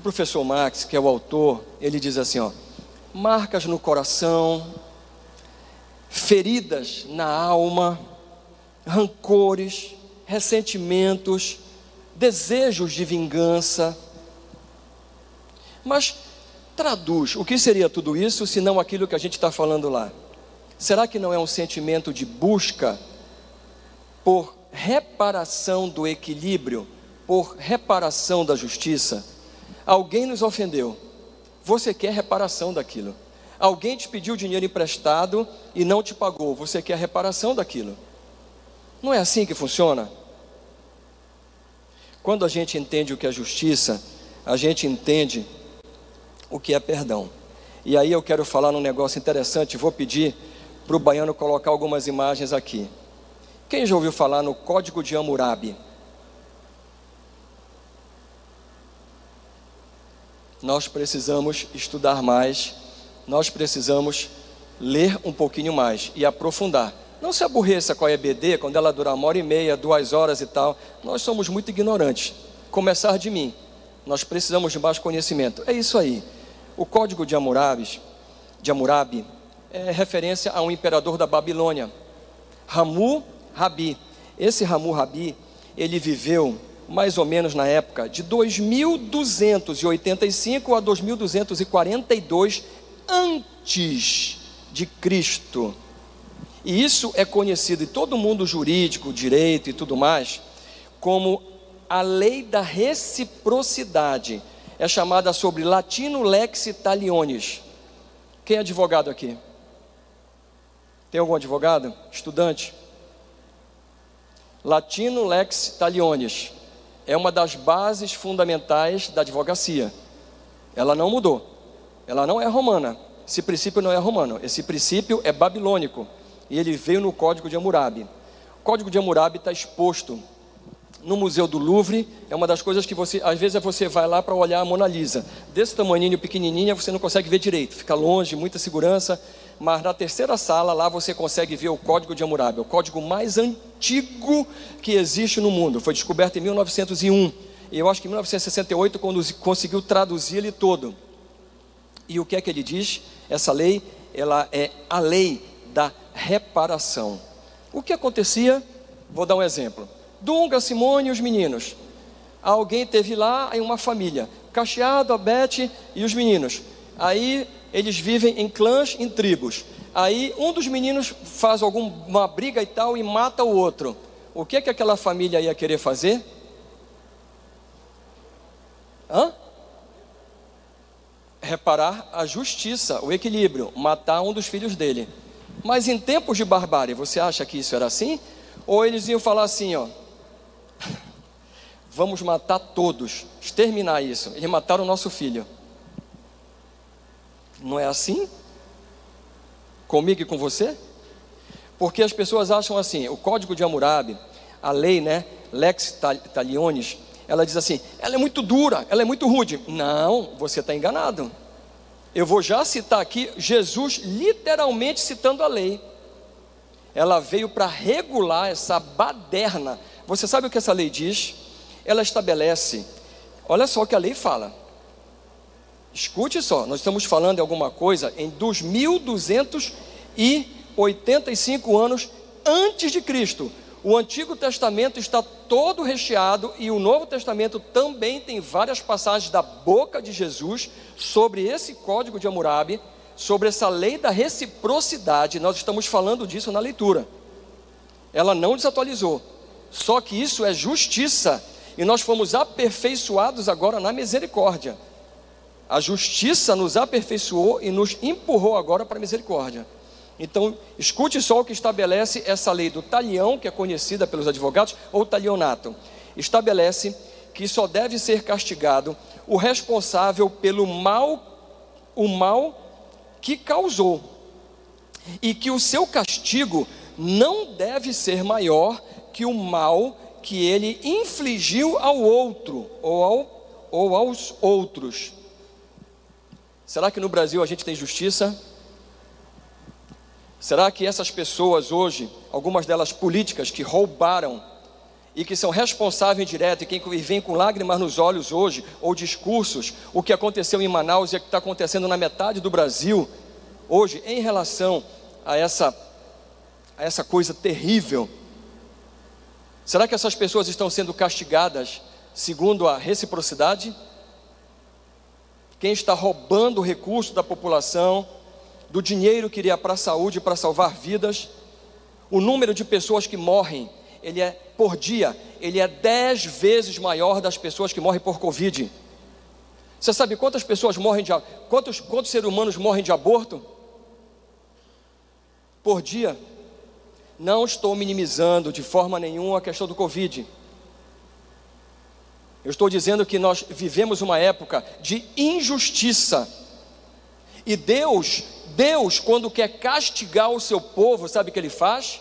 professor Max, que é o autor, ele diz assim: ó, marcas no coração, feridas na alma, rancores, ressentimentos, desejos de vingança. Mas traduz, o que seria tudo isso se não aquilo que a gente está falando lá? Será que não é um sentimento de busca por reparação do equilíbrio, por reparação da justiça? Alguém nos ofendeu, você quer reparação daquilo. Alguém te pediu dinheiro emprestado e não te pagou, você quer reparação daquilo. Não é assim que funciona? Quando a gente entende o que é justiça, a gente entende o que é perdão. E aí eu quero falar num negócio interessante, vou pedir para o baiano colocar algumas imagens aqui. Quem já ouviu falar no Código de Hammurabi? Nós precisamos estudar mais, nós precisamos ler um pouquinho mais e aprofundar. Não se aborreça com a EBD quando ela dura uma hora e meia, duas horas e tal. Nós somos muito ignorantes. Começar de mim. Nós precisamos de mais conhecimento. É isso aí. O código de Hammurabi, de Hammurabi é referência a um imperador da Babilônia, Ramu Rabi. Esse Ramu Rabi, ele viveu mais ou menos na época de 2285 a 2242 antes de Cristo. E isso é conhecido em todo mundo jurídico, direito e tudo mais, como a lei da reciprocidade. É chamada sobre latino lex talionis. Quem é advogado aqui? Tem algum advogado? Estudante? Latino lex talionis é uma das bases fundamentais da advocacia. Ela não mudou. Ela não é romana. Esse princípio não é romano. Esse princípio é babilônico e ele veio no Código de Hammurabi. O Código de Hammurabi está exposto no Museu do Louvre. É uma das coisas que você, às vezes, você vai lá para olhar a Mona Lisa. Desse tamanho pequenininha, você não consegue ver direito, fica longe, muita segurança. Mas na terceira sala, lá você consegue ver o Código de Hammurabi, o código mais antigo que existe no mundo. Foi descoberto em 1901. E eu acho que em 1968 quando conseguiu traduzir ele todo. E o que é que ele diz? Essa lei, ela é a lei da reparação. O que acontecia? Vou dar um exemplo. Dunga, Simone e os meninos. Alguém teve lá em uma família, Cacheado, a Bete e os meninos. Aí eles vivem em clãs, em tribos. Aí um dos meninos faz alguma briga e tal e mata o outro. O que que aquela família ia querer fazer? Hã? Reparar a justiça, o equilíbrio, matar um dos filhos dele. Mas em tempos de barbárie, você acha que isso era assim? Ou eles iam falar assim, ó, vamos matar todos, exterminar isso. Eles mataram o nosso filho. Não é assim? Comigo e com você? Porque as pessoas acham assim, o código de Hammurabi, a lei, né, lex talionis, ela diz assim, ela é muito dura, ela é muito rude. Não, você está enganado. Eu vou já citar aqui Jesus literalmente citando a lei. Ela veio para regular essa baderna. Você sabe o que essa lei diz? Ela estabelece, olha só o que a lei fala. Escute só, nós estamos falando de alguma coisa em 2285 anos antes de Cristo. O Antigo Testamento está todo recheado e o Novo Testamento também tem várias passagens da boca de Jesus sobre esse código de Hammurabi, sobre essa lei da reciprocidade. Nós estamos falando disso na leitura. Ela não desatualizou. Só que isso é justiça e nós fomos aperfeiçoados agora na misericórdia. A justiça nos aperfeiçoou e nos empurrou agora para a misericórdia. Então, escute só o que estabelece essa lei do talião, que é conhecida pelos advogados, ou talionato. Estabelece que só deve ser castigado o responsável pelo mal, o mal que causou, e que o seu castigo não deve ser maior que o mal que ele infligiu ao outro ou, ao, ou aos outros. Será que no Brasil a gente tem justiça? Será que essas pessoas hoje, algumas delas políticas que roubaram e que são responsáveis direto e quem vem com lágrimas nos olhos hoje, ou discursos, o que aconteceu em Manaus e o que está acontecendo na metade do Brasil, hoje, em relação a essa, a essa coisa terrível, será que essas pessoas estão sendo castigadas segundo a reciprocidade? Quem está roubando o recurso da população, do dinheiro que iria para a saúde, para salvar vidas. O número de pessoas que morrem, ele é por dia, ele é dez vezes maior das pessoas que morrem por Covid. Você sabe quantas pessoas morrem de quantos, quantos seres humanos morrem de aborto? Por dia. Não estou minimizando de forma nenhuma a questão do Covid. Eu estou dizendo que nós vivemos uma época de injustiça. E Deus Deus, quando quer castigar o seu povo, sabe o que ele faz?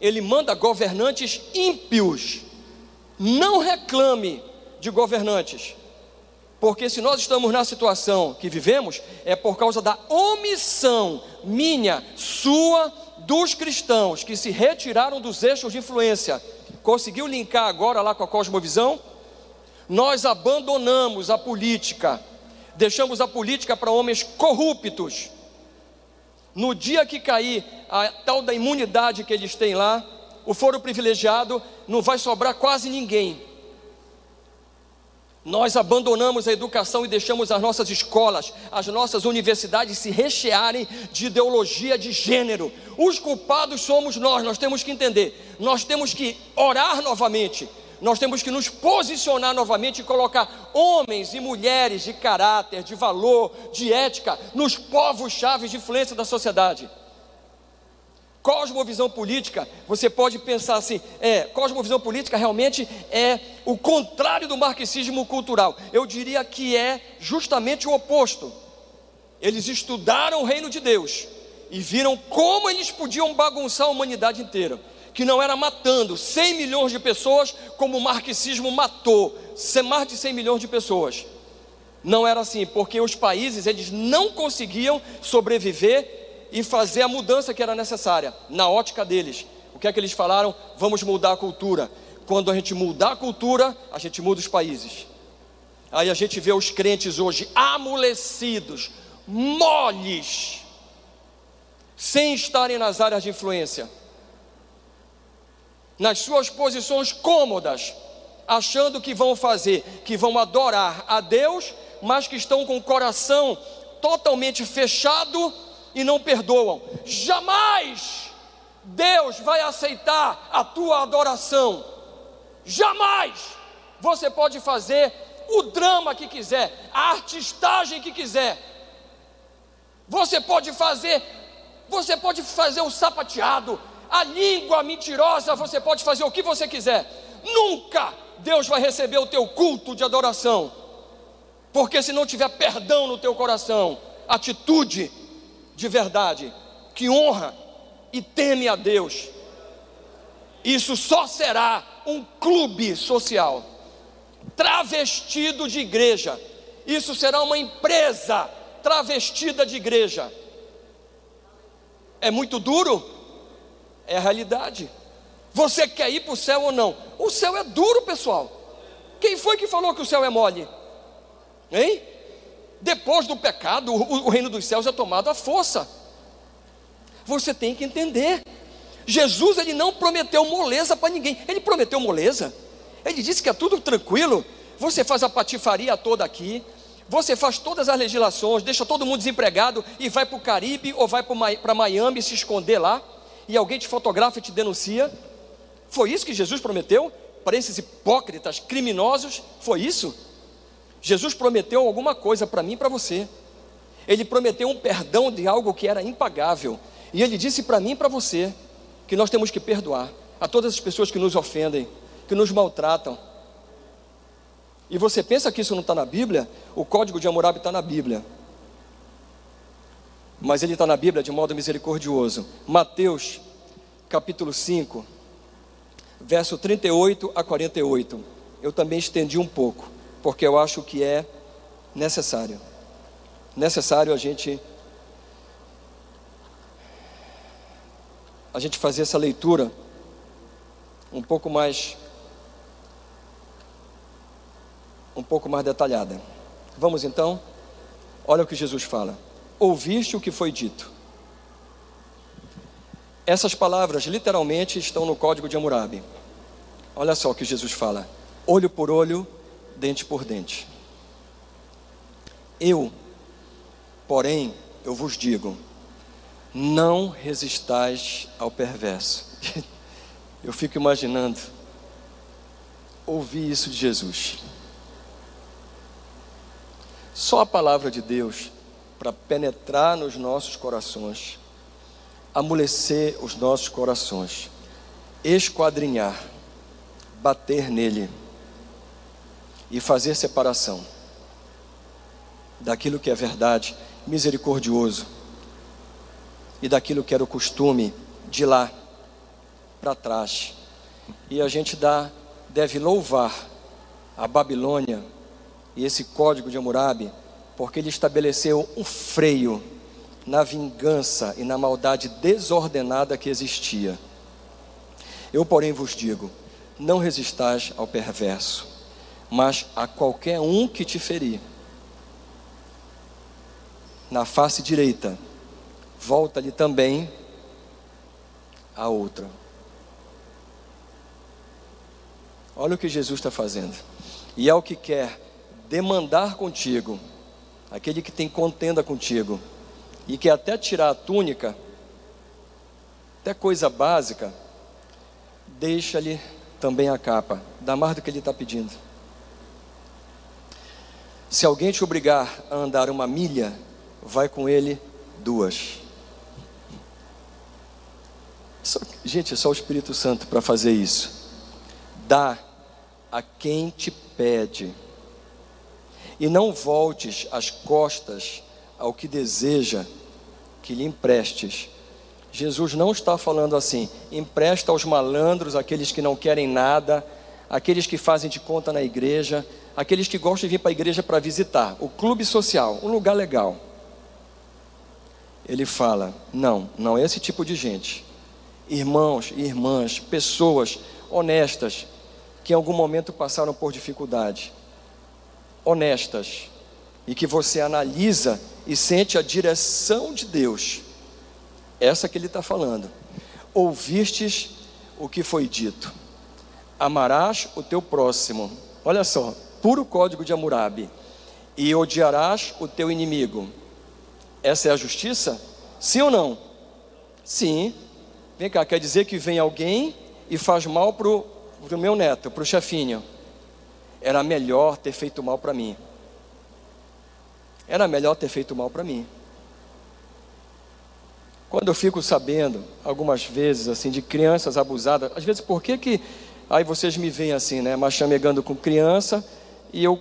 Ele manda governantes ímpios. Não reclame de governantes, porque se nós estamos na situação que vivemos, é por causa da omissão minha, sua, dos cristãos que se retiraram dos eixos de influência. Conseguiu linkar agora lá com a cosmovisão? Nós abandonamos a política, deixamos a política para homens corruptos no dia que cair a tal da imunidade que eles têm lá, o foro privilegiado, não vai sobrar quase ninguém. Nós abandonamos a educação e deixamos as nossas escolas, as nossas universidades se rechearem de ideologia de gênero. Os culpados somos nós, nós temos que entender. Nós temos que orar novamente, nós temos que nos posicionar novamente e colocar homens e mulheres de caráter, de valor, de ética nos povos chaves de influência da sociedade. Cosmovisão política, você pode pensar assim, é, cosmovisão política realmente é o contrário do marxismo cultural. Eu diria que é justamente o oposto. Eles estudaram o reino de Deus e viram como eles podiam bagunçar a humanidade inteira que não era matando 100 milhões de pessoas, como o marxismo matou mais de 100 milhões de pessoas. Não era assim, porque os países eles não conseguiam sobreviver e fazer a mudança que era necessária, na ótica deles. O que é que eles falaram? Vamos mudar a cultura. Quando a gente mudar a cultura, a gente muda os países. Aí a gente vê os crentes hoje amolecidos, moles, sem estarem nas áreas de influência nas suas posições cômodas, achando que vão fazer, que vão adorar a Deus, mas que estão com o coração totalmente fechado e não perdoam. Jamais Deus vai aceitar a tua adoração. Jamais. Você pode fazer o drama que quiser, a artistagem que quiser. Você pode fazer, você pode fazer o sapateado, a língua mentirosa, você pode fazer o que você quiser. Nunca Deus vai receber o teu culto de adoração. Porque se não tiver perdão no teu coração, atitude de verdade, que honra e teme a Deus. Isso só será um clube social, travestido de igreja. Isso será uma empresa travestida de igreja. É muito duro? É a realidade. Você quer ir para o céu ou não? O céu é duro, pessoal. Quem foi que falou que o céu é mole? Hein? Depois do pecado, o, o reino dos céus é tomado à força. Você tem que entender. Jesus ele não prometeu moleza para ninguém. Ele prometeu moleza. Ele disse que é tudo tranquilo. Você faz a patifaria toda aqui. Você faz todas as legislações, deixa todo mundo desempregado e vai para o Caribe ou vai para Miami se esconder lá. E alguém te fotografa e te denuncia. Foi isso que Jesus prometeu para esses hipócritas, criminosos? Foi isso? Jesus prometeu alguma coisa para mim e para você. Ele prometeu um perdão de algo que era impagável. E ele disse para mim e para você que nós temos que perdoar a todas as pessoas que nos ofendem, que nos maltratam. E você pensa que isso não está na Bíblia? O código de Hammurabi está na Bíblia. Mas ele está na Bíblia de modo misericordioso. Mateus, capítulo 5, verso 38 a 48. Eu também estendi um pouco, porque eu acho que é necessário. Necessário a gente a gente fazer essa leitura um pouco mais um pouco mais detalhada. Vamos então? Olha o que Jesus fala. Ouviste o que foi dito. Essas palavras literalmente estão no código de Hammurabi. Olha só o que Jesus fala: olho por olho, dente por dente. Eu, porém, eu vos digo, não resistais ao perverso. Eu fico imaginando ouvir isso de Jesus. Só a palavra de Deus para penetrar nos nossos corações, amolecer os nossos corações, esquadrinhar, bater nele e fazer separação daquilo que é verdade, misericordioso e daquilo que era o costume de lá para trás. E a gente dá, deve louvar a Babilônia e esse código de Hammurabi, porque ele estabeleceu um freio na vingança e na maldade desordenada que existia. Eu, porém, vos digo: não resistais ao perverso, mas a qualquer um que te ferir. Na face direita, volta-lhe também a outra. Olha o que Jesus está fazendo. E é o que quer demandar contigo, aquele que tem contenda contigo, e quer até tirar a túnica, até coisa básica, deixa-lhe também a capa, dá mais do que ele está pedindo. Se alguém te obrigar a andar uma milha, vai com ele duas. Só, gente, é só o Espírito Santo para fazer isso. Dá a quem te pede. E não voltes as costas ao que deseja que lhe emprestes. Jesus não está falando assim, empresta aos malandros, aqueles que não querem nada, aqueles que fazem de conta na igreja, aqueles que gostam de vir para a igreja para visitar, o clube social, um lugar legal. Ele fala: não, não é esse tipo de gente irmãos e irmãs, pessoas honestas que em algum momento passaram por dificuldade, honestas, e que você analisa e sente a direção de Deus, essa que ele está falando. Ouvistes o que foi dito, amarás o teu próximo, olha só, puro código de Hammurabi, e odiarás o teu inimigo. Essa é a justiça? Sim ou não? Sim, Vem cá, quer dizer que vem alguém e faz mal para o meu neto, para o chefinho. Era melhor ter feito mal para mim. Era melhor ter feito mal para mim. Quando eu fico sabendo, algumas vezes, assim, de crianças abusadas, às vezes, por que que. Aí vocês me veem assim, né? Mas chamegando com criança, e eu,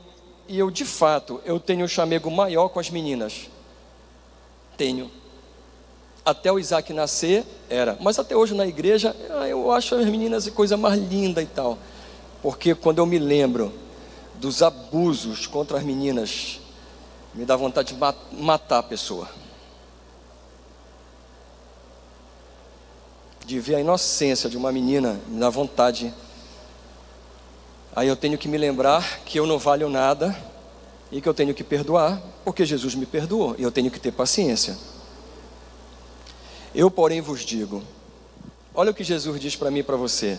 e eu, de fato, eu tenho um chamego maior com as meninas. Tenho. Até o Isaac nascer, era. Mas até hoje na igreja, eu acho as meninas a coisa mais linda e tal. Porque quando eu me lembro dos abusos contra as meninas, me dá vontade de matar a pessoa. De ver a inocência de uma menina, me dá vontade. Aí eu tenho que me lembrar que eu não valho nada e que eu tenho que perdoar, porque Jesus me perdoou e eu tenho que ter paciência. Eu, porém, vos digo: olha o que Jesus diz para mim e para você.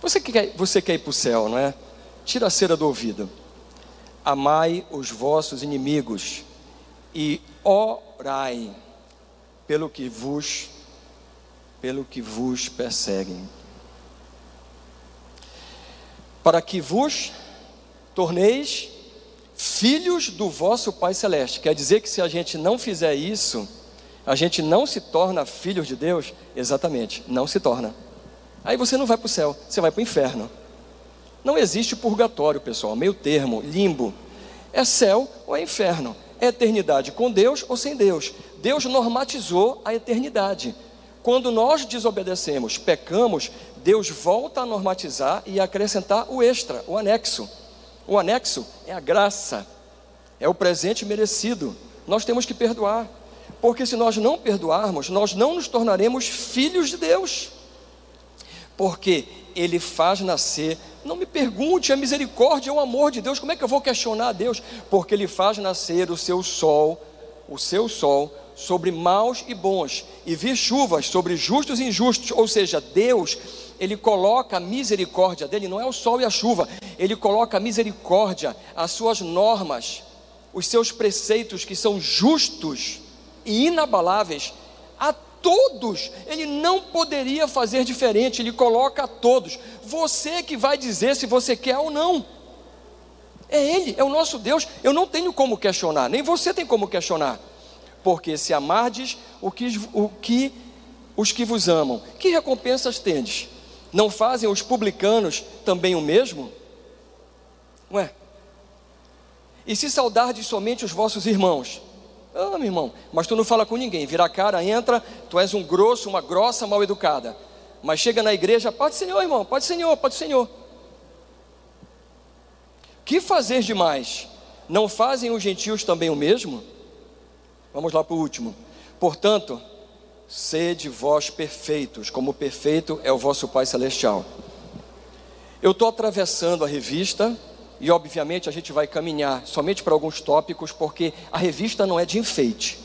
Você quer, você quer ir para o céu, não é? Tira a cera do ouvido. Amai os vossos inimigos e orai pelo que vos pelo que vos perseguem. Para que vos torneis filhos do vosso Pai celeste. Quer dizer que se a gente não fizer isso, a gente não se torna filhos de Deus? Exatamente, não se torna. Aí você não vai para o céu, você vai para o inferno. Não existe purgatório, pessoal, meio termo, limbo. É céu ou é inferno. É eternidade com Deus ou sem Deus. Deus normatizou a eternidade. Quando nós desobedecemos, pecamos, Deus volta a normatizar e acrescentar o extra, o anexo. O anexo é a graça, é o presente merecido. Nós temos que perdoar, porque se nós não perdoarmos, nós não nos tornaremos filhos de Deus. Porque Ele faz nascer não me pergunte, a misericórdia é o amor de Deus. Como é que eu vou questionar a Deus? Porque Ele faz nascer o seu sol, o seu sol, sobre maus e bons, e vir chuvas sobre justos e injustos. Ou seja, Deus, Ele coloca a misericórdia dele, não é o sol e a chuva, Ele coloca a misericórdia, as suas normas, os seus preceitos que são justos e inabaláveis a todos, ele não poderia fazer diferente, ele coloca a todos. Você que vai dizer se você quer ou não. É Ele, é o nosso Deus. Eu não tenho como questionar, nem você tem como questionar. Porque se amardes o que, o que os que vos amam, que recompensas tendes? Não fazem os publicanos também o mesmo? Ué? E se saudardes somente os vossos irmãos, ah, meu irmão, mas tu não fala com ninguém, vira a cara, entra, tu és um grosso, uma grossa, mal educada. Mas chega na igreja, pode Senhor, irmão, pode Senhor, pode Senhor. Que fazer demais? Não fazem os gentios também o mesmo? Vamos lá para o último. Portanto, sede vós perfeitos, como perfeito é o vosso Pai Celestial. Eu estou atravessando a revista e obviamente a gente vai caminhar somente para alguns tópicos, porque a revista não é de enfeite.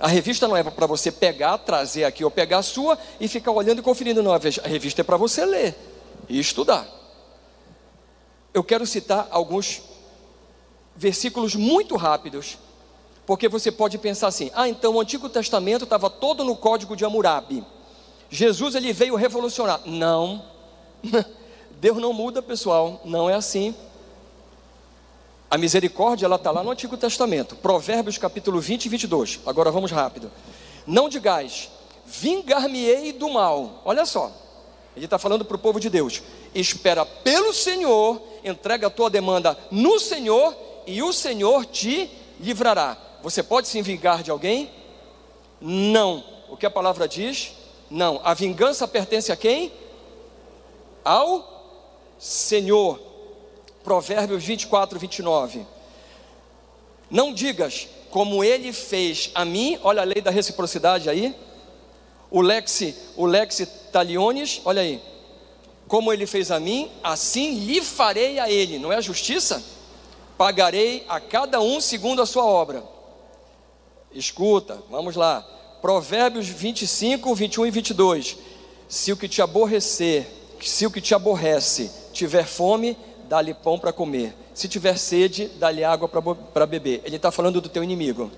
A revista não é para você pegar, trazer aqui ou pegar a sua e ficar olhando e conferindo, não. A revista é para você ler e estudar. Eu quero citar alguns versículos muito rápidos, porque você pode pensar assim: ah, então o Antigo Testamento estava todo no código de Hammurabi. Jesus ele veio revolucionar. Não, Deus não muda, pessoal, não é assim. A misericórdia, ela está lá no Antigo Testamento, Provérbios capítulo 20 e 22. Agora vamos rápido. Não digais, vingar-me-ei do mal. Olha só, ele está falando para o povo de Deus: espera pelo Senhor, entrega a tua demanda no Senhor, e o Senhor te livrará. Você pode se vingar de alguém? Não. O que a palavra diz? Não. A vingança pertence a quem? Ao Senhor. Provérbios 24, 29. Não digas como ele fez a mim, olha a lei da reciprocidade aí. O lex, o lex taliones, olha aí. Como ele fez a mim, assim lhe farei a ele, não é a justiça? Pagarei a cada um segundo a sua obra. Escuta, vamos lá. Provérbios 25, 21 e 22. Se o que te aborrecer, se o que te aborrece tiver fome, dá-lhe pão para comer. Se tiver sede, dá-lhe água para beber. Ele está falando do teu inimigo.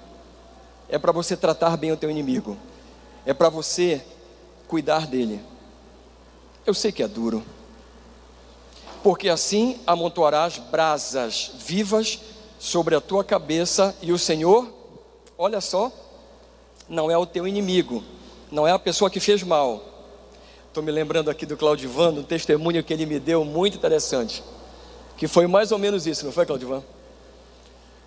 É para você tratar bem o teu inimigo. É para você cuidar dele. Eu sei que é duro. Porque assim amontoarás brasas vivas sobre a tua cabeça e o Senhor, olha só, não é o teu inimigo, não é a pessoa que fez mal. Estou me lembrando aqui do Claudivano, um testemunho que ele me deu muito interessante. Que foi mais ou menos isso, não foi, Claudivan?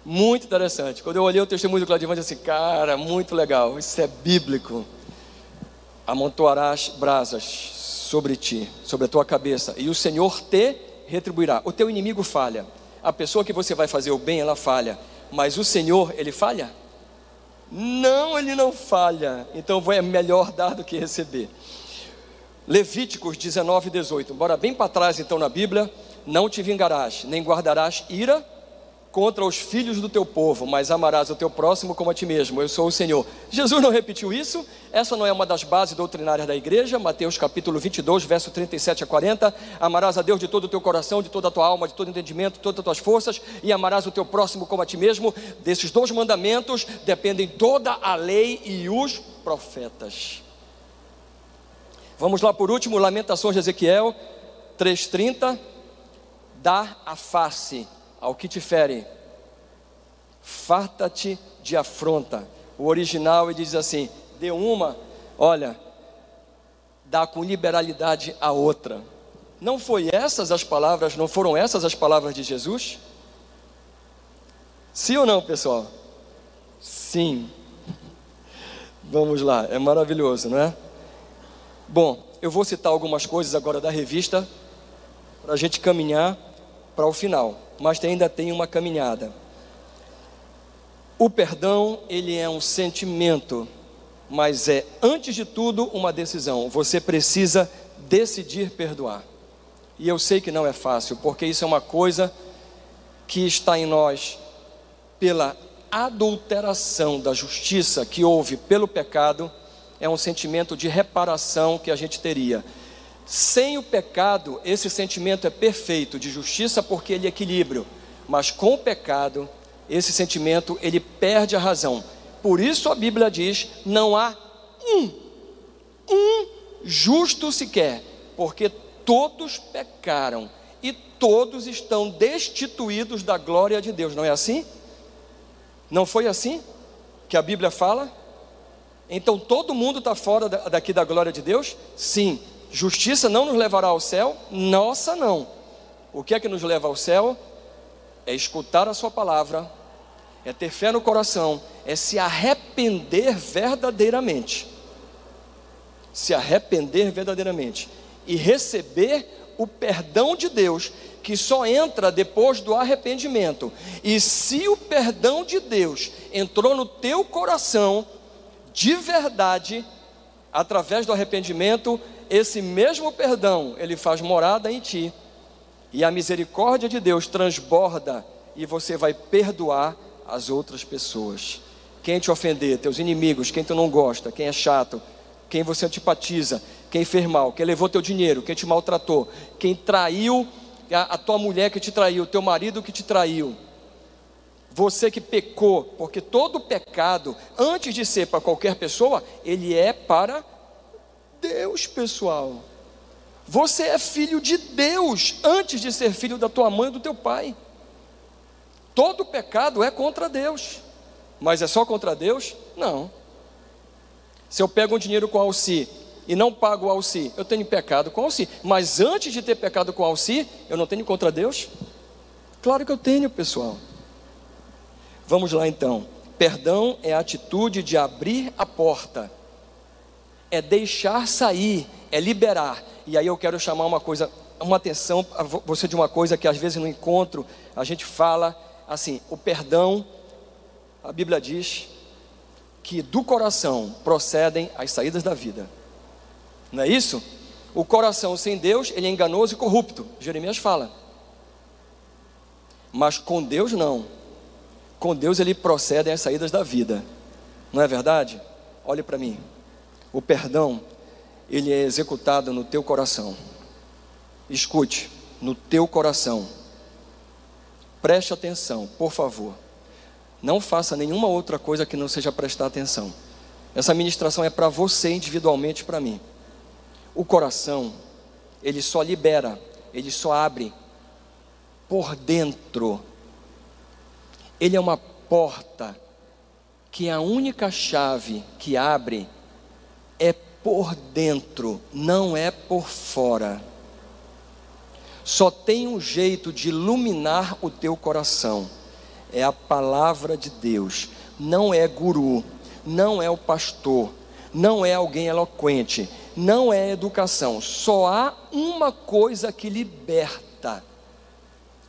Muito interessante. Quando eu olhei o testemunho do Claudivan, eu disse assim, cara, muito legal, isso é bíblico. amontoarás brasas sobre ti, sobre a tua cabeça, e o Senhor te retribuirá. O teu inimigo falha. A pessoa que você vai fazer o bem, ela falha. Mas o Senhor, ele falha? Não, ele não falha. Então é melhor dar do que receber. Levíticos 19, 18. Bora bem para trás então na Bíblia. Não te vingarás, nem guardarás ira contra os filhos do teu povo, mas amarás o teu próximo como a ti mesmo. Eu sou o Senhor. Jesus não repetiu isso? Essa não é uma das bases doutrinárias da igreja? Mateus capítulo 22, verso 37 a 40. Amarás a Deus de todo o teu coração, de toda a tua alma, de todo o entendimento, de todas as tuas forças, e amarás o teu próximo como a ti mesmo. Desses dois mandamentos dependem toda a lei e os profetas. Vamos lá por último, Lamentações de Ezequiel 3:30. Dá a face ao que te fere, farta-te de afronta. O original ele diz assim: dê uma, olha, dá com liberalidade a outra. Não foi essas as palavras, não foram essas as palavras de Jesus? Sim ou não, pessoal? Sim. Vamos lá, é maravilhoso, não é? Bom, eu vou citar algumas coisas agora da revista para a gente caminhar para o final, mas ainda tem uma caminhada. O perdão, ele é um sentimento, mas é, antes de tudo, uma decisão. Você precisa decidir perdoar. E eu sei que não é fácil, porque isso é uma coisa que está em nós pela adulteração da justiça que houve pelo pecado, é um sentimento de reparação que a gente teria. Sem o pecado, esse sentimento é perfeito de justiça porque ele é equilíbrio, mas com o pecado, esse sentimento ele perde a razão. Por isso a Bíblia diz: não há um, um justo sequer, porque todos pecaram e todos estão destituídos da glória de Deus. Não é assim? Não foi assim que a Bíblia fala? Então todo mundo está fora daqui da glória de Deus? Sim, Justiça não nos levará ao céu? Nossa, não. O que é que nos leva ao céu? É escutar a Sua palavra, é ter fé no coração, é se arrepender verdadeiramente. Se arrepender verdadeiramente e receber o perdão de Deus, que só entra depois do arrependimento. E se o perdão de Deus entrou no teu coração, de verdade, através do arrependimento, esse mesmo perdão, ele faz morada em ti, e a misericórdia de Deus transborda, e você vai perdoar as outras pessoas. Quem te ofender, teus inimigos, quem tu não gosta, quem é chato, quem você antipatiza, quem fez mal, quem levou teu dinheiro, quem te maltratou, quem traiu a, a tua mulher que te traiu, teu marido que te traiu, você que pecou, porque todo pecado, antes de ser para qualquer pessoa, ele é para Deus, pessoal. Você é filho de Deus antes de ser filho da tua mãe e do teu pai. Todo pecado é contra Deus. Mas é só contra Deus? Não. Se eu pego um dinheiro com Alci e não pago o Alci, eu tenho pecado com Alci. Mas antes de ter pecado com Alci, eu não tenho contra Deus? Claro que eu tenho, pessoal. Vamos lá então. Perdão é a atitude de abrir a porta é deixar sair, é liberar. E aí eu quero chamar uma coisa, uma atenção a você de uma coisa que às vezes no encontro a gente fala assim, o perdão, a Bíblia diz que do coração procedem as saídas da vida. Não é isso? O coração sem Deus, ele é enganoso e corrupto. Jeremias fala. Mas com Deus não. Com Deus ele procedem as saídas da vida. Não é verdade? Olhe para mim. O perdão, ele é executado no teu coração. Escute, no teu coração. Preste atenção, por favor. Não faça nenhuma outra coisa que não seja prestar atenção. Essa ministração é para você individualmente, para mim. O coração, ele só libera, ele só abre por dentro. Ele é uma porta que a única chave que abre é por dentro, não é por fora. Só tem um jeito de iluminar o teu coração, é a palavra de Deus, não é guru, não é o pastor, não é alguém eloquente, não é educação. Só há uma coisa que liberta.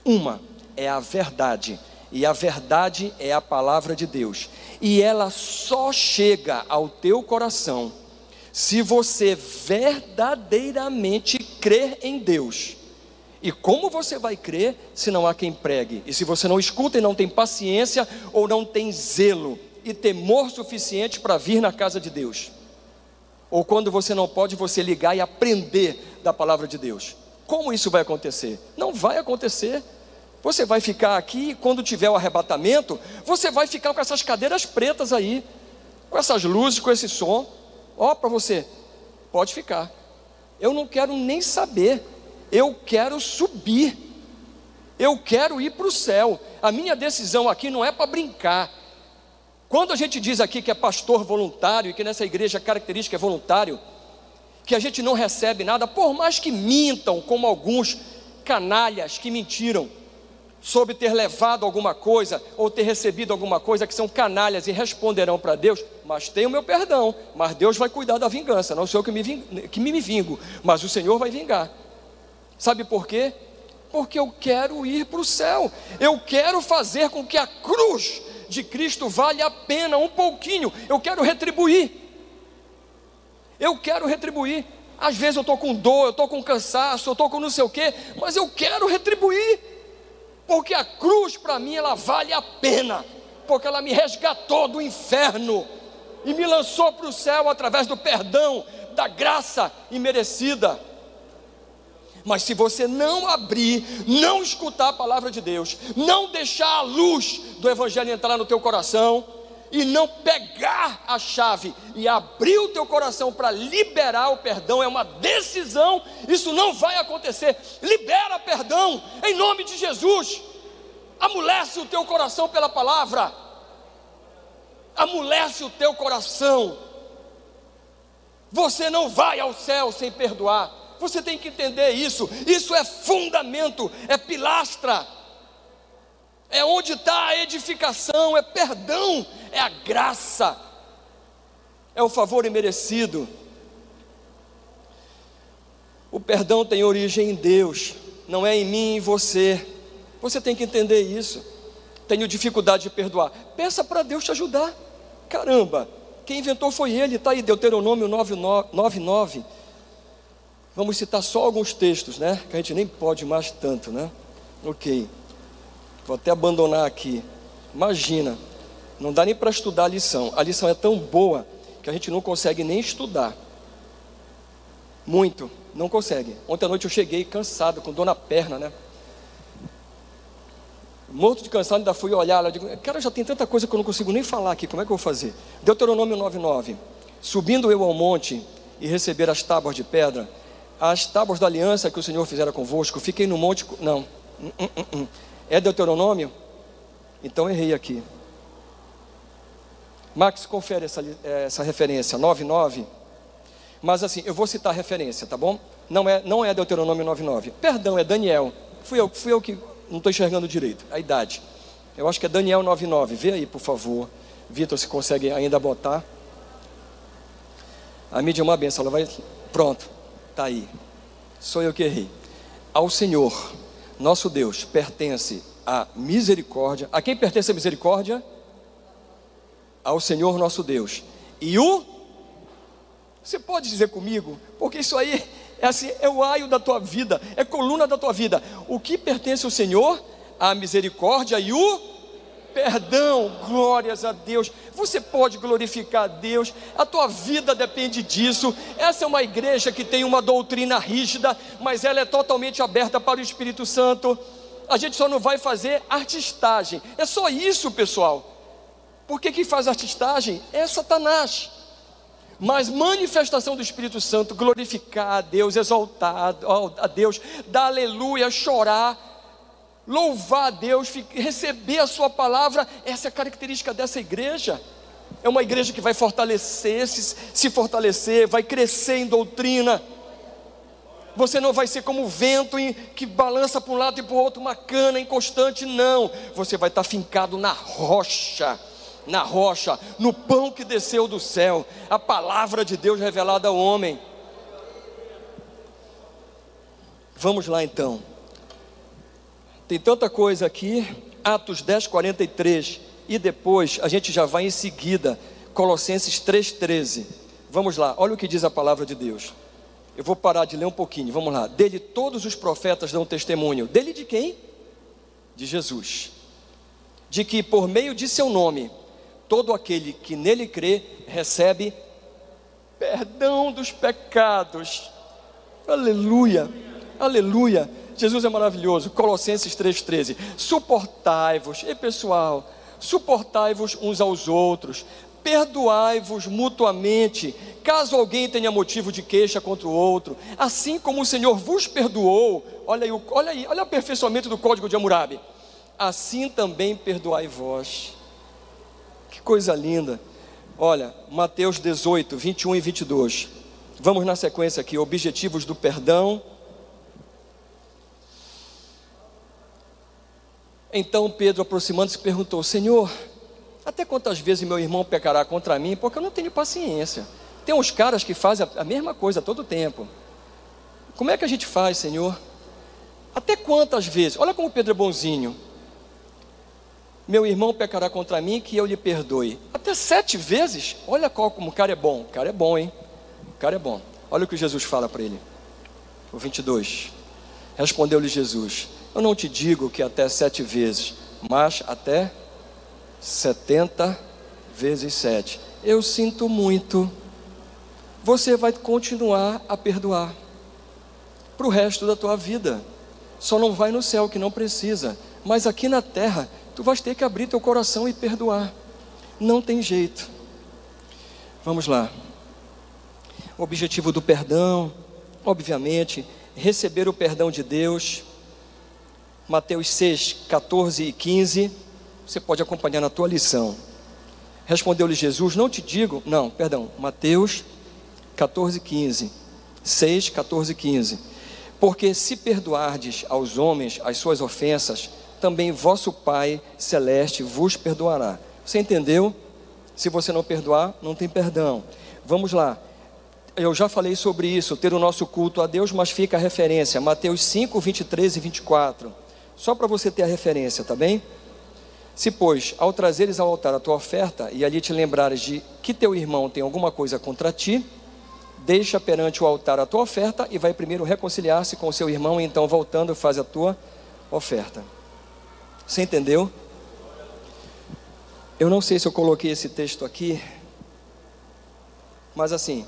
Uma é a verdade. E a verdade é a palavra de Deus. E ela só chega ao teu coração se você verdadeiramente crer em Deus. E como você vai crer se não há quem pregue? E se você não escuta e não tem paciência ou não tem zelo e temor suficiente para vir na casa de Deus? Ou quando você não pode você ligar e aprender da palavra de Deus? Como isso vai acontecer? Não vai acontecer. Você vai ficar aqui e quando tiver o arrebatamento, você vai ficar com essas cadeiras pretas aí, com essas luzes, com esse som. Ó, para você, pode ficar. Eu não quero nem saber. Eu quero subir. Eu quero ir para o céu. A minha decisão aqui não é para brincar. Quando a gente diz aqui que é pastor voluntário e que nessa igreja a característica é voluntário, que a gente não recebe nada, por mais que mintam, como alguns canalhas que mentiram, sobre ter levado alguma coisa ou ter recebido alguma coisa, que são canalhas e responderão para Deus, mas tem o meu perdão, mas Deus vai cuidar da vingança, não sou eu que me, que me vingo, mas o Senhor vai vingar. Sabe por quê? Porque eu quero ir para o céu, eu quero fazer com que a cruz de Cristo valha a pena um pouquinho, eu quero retribuir, eu quero retribuir. Às vezes eu estou com dor, eu estou com cansaço, eu estou com não sei o quê, mas eu quero retribuir porque a cruz para mim ela vale a pena, porque ela me resgatou do inferno e me lançou para o céu através do perdão, da graça imerecida. Mas se você não abrir, não escutar a palavra de Deus, não deixar a luz do Evangelho entrar no teu coração, e não pegar a chave e abrir o teu coração para liberar o perdão, é uma decisão, isso não vai acontecer. Libera perdão em nome de Jesus. Amolece o teu coração pela palavra. Amolece o teu coração. Você não vai ao céu sem perdoar. Você tem que entender isso. Isso é fundamento, é pilastra é onde está a edificação, é perdão, é a graça, é o favor imerecido. O perdão tem origem em Deus, não é em mim e em você. Você tem que entender isso. Tenho dificuldade de perdoar. Peça para Deus te ajudar. Caramba, quem inventou foi ele, está aí, Deuteronômio 9,9. Vamos citar só alguns textos, né? Que a gente nem pode mais tanto, né? Ok. Vou até abandonar aqui. Imagina, não dá nem para estudar a lição. A lição é tão boa que a gente não consegue nem estudar. Muito, não consegue. Ontem à noite eu cheguei cansado, com dor na perna, né? Morto de cansado, ainda fui olhar lá. Digo, cara, já tem tanta coisa que eu não consigo nem falar aqui, como é que eu vou fazer? Deuteronômio 9,9: Subindo eu ao monte e receber as tábuas de pedra, as tábuas da aliança que o Senhor fizera convosco, fiquei no monte. Não, hum, hum, hum. É Deuteronômio? Então errei aqui. Max, confere essa, é, essa referência, 9,9. Mas assim, eu vou citar a referência, tá bom? Não é, não é Deuteronômio 9,9. Perdão, é Daniel. Fui eu, fui eu que não estou enxergando direito. A idade. Eu acho que é Daniel 9,9. Vê aí, por favor. Vitor, se consegue ainda botar. A mídia é uma benção, ela vai. Pronto, está aí. Sou eu que errei. Ao Senhor nosso Deus pertence à misericórdia. A quem pertence a misericórdia? Ao Senhor nosso Deus. E o Você pode dizer comigo? Porque isso aí é assim, é o aio da tua vida, é coluna da tua vida. O que pertence ao Senhor? A misericórdia e o perdão, glórias a Deus. Você pode glorificar a Deus, a tua vida depende disso. Essa é uma igreja que tem uma doutrina rígida, mas ela é totalmente aberta para o Espírito Santo. A gente só não vai fazer artistagem, é só isso, pessoal. Porque quem faz artistagem é Satanás. Mas manifestação do Espírito Santo, glorificar a Deus, exaltar a Deus, dar aleluia, chorar, louvar a Deus, receber a Sua palavra, essa é a característica dessa igreja. É uma igreja que vai fortalecer, se, se fortalecer, vai crescer em doutrina. Você não vai ser como o vento em, que balança para um lado e para o outro, uma cana inconstante, não. Você vai estar fincado na rocha, na rocha, no pão que desceu do céu, a palavra de Deus revelada ao homem. Vamos lá então. Tem tanta coisa aqui, Atos 10, 43, e depois a gente já vai em seguida, Colossenses 3, 13. Vamos lá, olha o que diz a palavra de Deus. Eu vou parar de ler um pouquinho, vamos lá. Dele todos os profetas dão testemunho. Dele de quem? De Jesus. De que por meio de seu nome, todo aquele que nele crê recebe perdão dos pecados. Aleluia, aleluia. Jesus é maravilhoso. Colossenses 3,13. Suportai-vos, e pessoal, suportai-vos uns aos outros, perdoai-vos mutuamente, caso alguém tenha motivo de queixa contra o outro, assim como o Senhor vos perdoou. Olha aí, olha aí, olha o aperfeiçoamento do código de Hammurabi. Assim também perdoai vós. Que coisa linda. Olha, Mateus 18, 21 e 22. Vamos na sequência aqui, objetivos do perdão. Então Pedro, aproximando-se, perguntou: Senhor, até quantas vezes meu irmão pecará contra mim? Porque eu não tenho paciência. Tem uns caras que fazem a mesma coisa todo tempo. Como é que a gente faz, Senhor? Até quantas vezes? Olha como Pedro é bonzinho. Meu irmão pecará contra mim, que eu lhe perdoe. Até sete vezes? Olha qual, como o cara é bom. O cara é bom, hein? O cara é bom. Olha o que Jesus fala para ele. O 22. Respondeu-lhe Jesus: Eu não te digo que até sete vezes, mas até setenta vezes sete. Eu sinto muito. Você vai continuar a perdoar para o resto da tua vida. Só não vai no céu que não precisa. Mas aqui na terra tu vais ter que abrir teu coração e perdoar. Não tem jeito. Vamos lá. O objetivo do perdão, obviamente, receber o perdão de Deus. Mateus 6, 14 e 15. Você pode acompanhar na tua lição. Respondeu-lhe Jesus: Não te digo, não, perdão, Mateus 14, 15. 6, 14 e 15. Porque se perdoardes aos homens as suas ofensas, também vosso Pai celeste vos perdoará. Você entendeu? Se você não perdoar, não tem perdão. Vamos lá. Eu já falei sobre isso, ter o nosso culto a Deus, mas fica a referência, Mateus 5, 23 e 24. Só para você ter a referência, tá bem? Se, pois, ao trazeres ao altar a tua oferta e ali te lembrares de que teu irmão tem alguma coisa contra ti, deixa perante o altar a tua oferta e vai primeiro reconciliar-se com o seu irmão e então voltando faz a tua oferta. Você entendeu? Eu não sei se eu coloquei esse texto aqui, mas assim,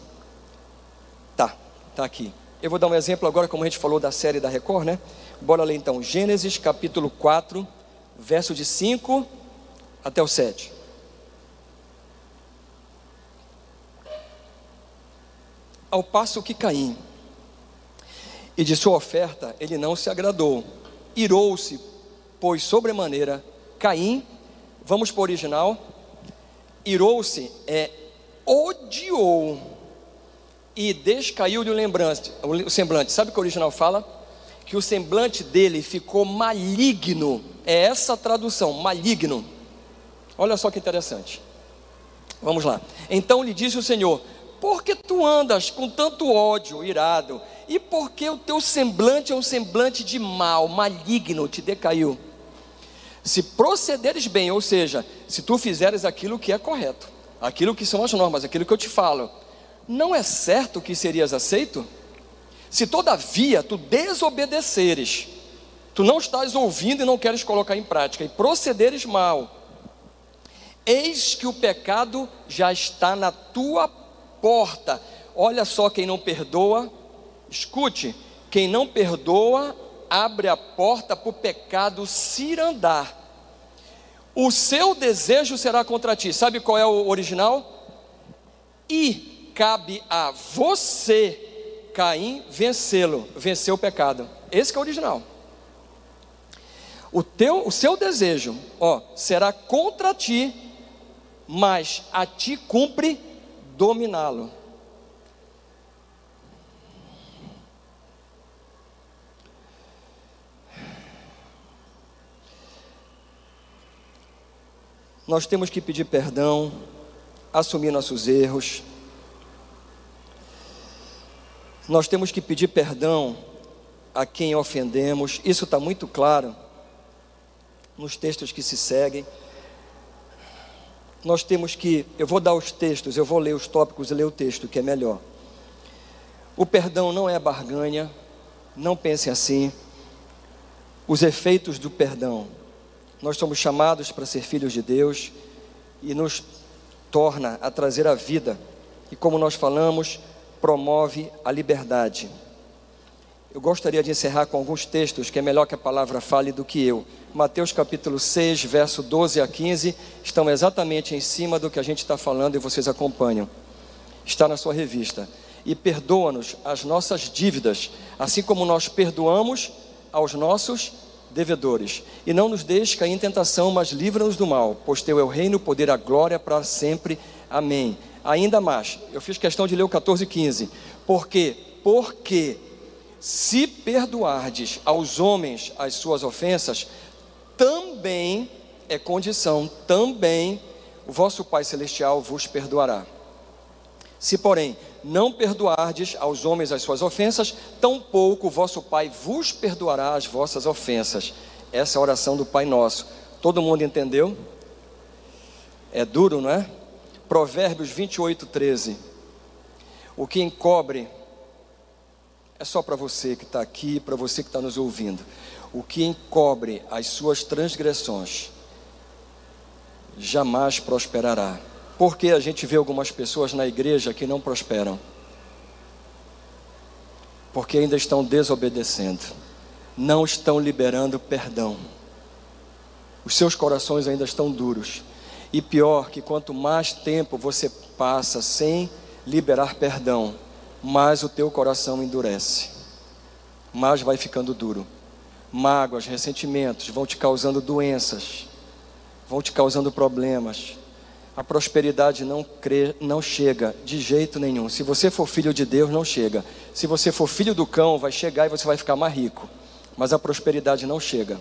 tá, tá aqui. Eu vou dar um exemplo agora, como a gente falou da série da Record, né? Bora ler então, Gênesis capítulo 4, verso de 5 até o 7. Ao passo que Caim, e de sua oferta ele não se agradou, irou-se pois sobremaneira Caim, vamos para o original, irou-se, é odiou e o lembrante, o semblante. Sabe o que o original fala? Que o semblante dele ficou maligno. É essa tradução, maligno. Olha só que interessante. Vamos lá. Então lhe disse o Senhor: Por que tu andas com tanto ódio, irado? E por que o teu semblante é um semblante de mal, maligno, te decaiu? Se procederes bem, ou seja, se tu fizeres aquilo que é correto, aquilo que são as normas, aquilo que eu te falo, não é certo que serias aceito? Se todavia tu desobedeceres, tu não estás ouvindo e não queres colocar em prática, e procederes mal, eis que o pecado já está na tua porta. Olha só quem não perdoa, escute, quem não perdoa abre a porta para o pecado cirandar. O seu desejo será contra ti. Sabe qual é o original? E cabe a você, Caim, vencê-lo, vencer o pecado. Esse é o original. O, teu, o seu desejo, ó, será contra ti, mas a ti cumpre dominá-lo. Nós temos que pedir perdão, assumir nossos erros. Nós temos que pedir perdão a quem ofendemos, isso está muito claro nos textos que se seguem. Nós temos que, eu vou dar os textos, eu vou ler os tópicos e ler o texto, que é melhor. O perdão não é barganha, não pense assim. Os efeitos do perdão. Nós somos chamados para ser filhos de Deus e nos torna a trazer a vida. E como nós falamos, promove a liberdade. Eu gostaria de encerrar com alguns textos que é melhor que a palavra fale do que eu. Mateus capítulo 6, verso 12 a 15, estão exatamente em cima do que a gente está falando e vocês acompanham. Está na sua revista. E perdoa-nos as nossas dívidas, assim como nós perdoamos aos nossos devedores. E não nos deixe cair em tentação, mas livra-nos do mal, pois teu é o reino, o poder, a glória para sempre. Amém. Ainda mais, eu fiz questão de ler o 14 e 15. Porque, porque se perdoardes aos homens as suas ofensas, também é condição, também o vosso Pai Celestial vos perdoará. Se, porém, não perdoardes aos homens as suas ofensas, tampouco vosso Pai vos perdoará as vossas ofensas. Essa é a oração do Pai Nosso. Todo mundo entendeu? É duro, não é? Provérbios 28, 13. O que encobre é só para você que está aqui, para você que está nos ouvindo. O que encobre as suas transgressões jamais prosperará. Porque a gente vê algumas pessoas na igreja que não prosperam. Porque ainda estão desobedecendo, não estão liberando perdão. Os seus corações ainda estão duros. E pior que quanto mais tempo você passa sem liberar perdão, mais o teu coração endurece, mais vai ficando duro. Mágoas, ressentimentos vão te causando doenças, vão te causando problemas. A prosperidade não, crê, não chega de jeito nenhum. Se você for filho de Deus, não chega. Se você for filho do cão, vai chegar e você vai ficar mais rico. Mas a prosperidade não chega.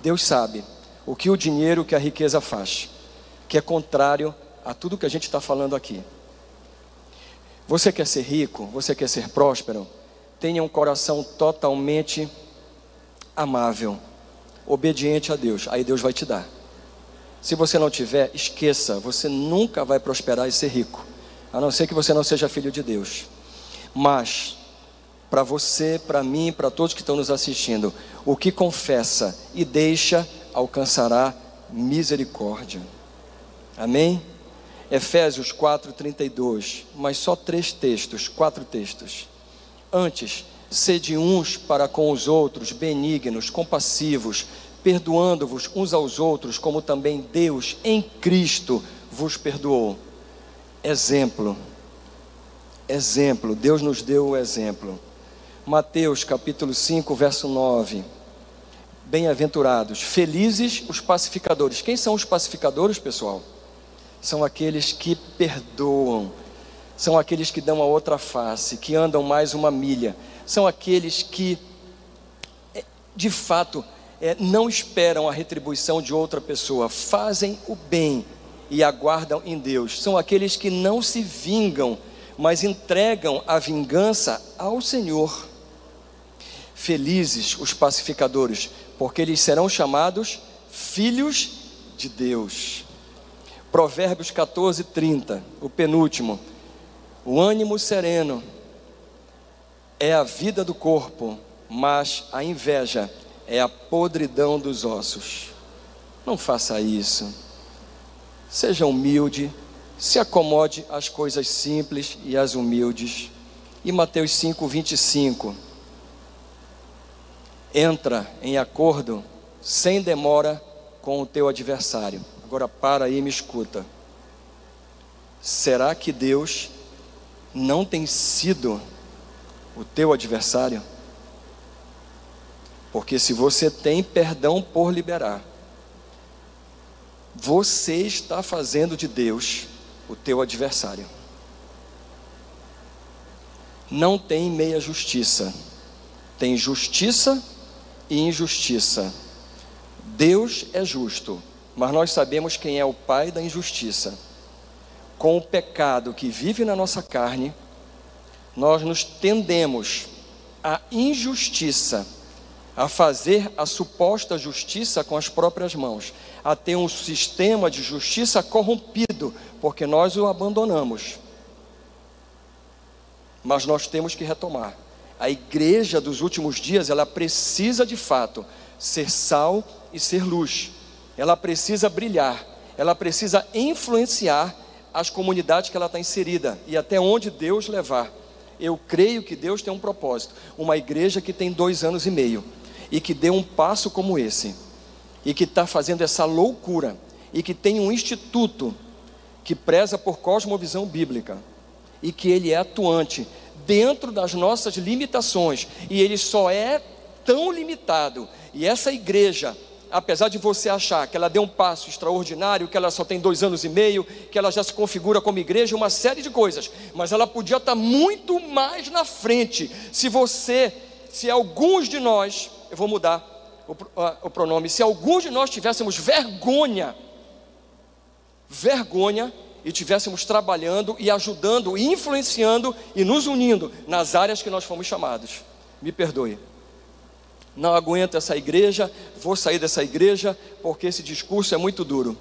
Deus sabe o que o dinheiro, que a riqueza faz, que é contrário a tudo que a gente está falando aqui. Você quer ser rico? Você quer ser próspero? Tenha um coração totalmente amável, obediente a Deus. Aí Deus vai te dar. Se você não tiver, esqueça, você nunca vai prosperar e ser rico, a não ser que você não seja filho de Deus. Mas, para você, para mim, para todos que estão nos assistindo, o que confessa e deixa alcançará misericórdia. Amém? Efésios 4:32, mas só três textos, quatro textos. Antes, sede uns para com os outros benignos, compassivos, perdoando-vos uns aos outros, como também Deus em Cristo vos perdoou. Exemplo. Exemplo, Deus nos deu o exemplo. Mateus capítulo 5, verso 9. Bem-aventurados, felizes os pacificadores. Quem são os pacificadores, pessoal? são aqueles que perdoam, são aqueles que dão a outra face, que andam mais uma milha, são aqueles que, é, de fato, é, não esperam a retribuição de outra pessoa, fazem o bem e aguardam em Deus, são aqueles que não se vingam, mas entregam a vingança ao Senhor. Felizes os pacificadores, porque eles serão chamados filhos de Deus. Provérbios 14, 30, o penúltimo. O ânimo sereno é a vida do corpo, mas a inveja é a podridão dos ossos. Não faça isso. Seja humilde, se acomode às coisas simples e às humildes. E Mateus 5, 25. Entra em acordo sem demora com o teu adversário. Agora para aí e me escuta. Será que Deus não tem sido o teu adversário? Porque se você tem perdão por liberar, você está fazendo de Deus o teu adversário. Não tem meia justiça, tem justiça e injustiça. Deus é justo mas nós sabemos quem é o pai da injustiça. Com o pecado que vive na nossa carne, nós nos tendemos à injustiça, a fazer a suposta justiça com as próprias mãos, a ter um sistema de justiça corrompido, porque nós o abandonamos. Mas nós temos que retomar. A igreja dos últimos dias, ela precisa de fato ser sal e ser luz. Ela precisa brilhar, ela precisa influenciar as comunidades que ela está inserida e até onde Deus levar. Eu creio que Deus tem um propósito. Uma igreja que tem dois anos e meio e que deu um passo como esse e que está fazendo essa loucura e que tem um instituto que preza por cosmovisão bíblica e que ele é atuante dentro das nossas limitações e ele só é tão limitado e essa igreja apesar de você achar que ela deu um passo extraordinário, que ela só tem dois anos e meio, que ela já se configura como igreja, uma série de coisas, mas ela podia estar muito mais na frente. Se você, se alguns de nós, eu vou mudar o, o pronome, se alguns de nós tivéssemos vergonha, vergonha, e tivéssemos trabalhando e ajudando, influenciando e nos unindo nas áreas que nós fomos chamados. Me perdoe não aguento essa igreja, vou sair dessa igreja porque esse discurso é muito duro.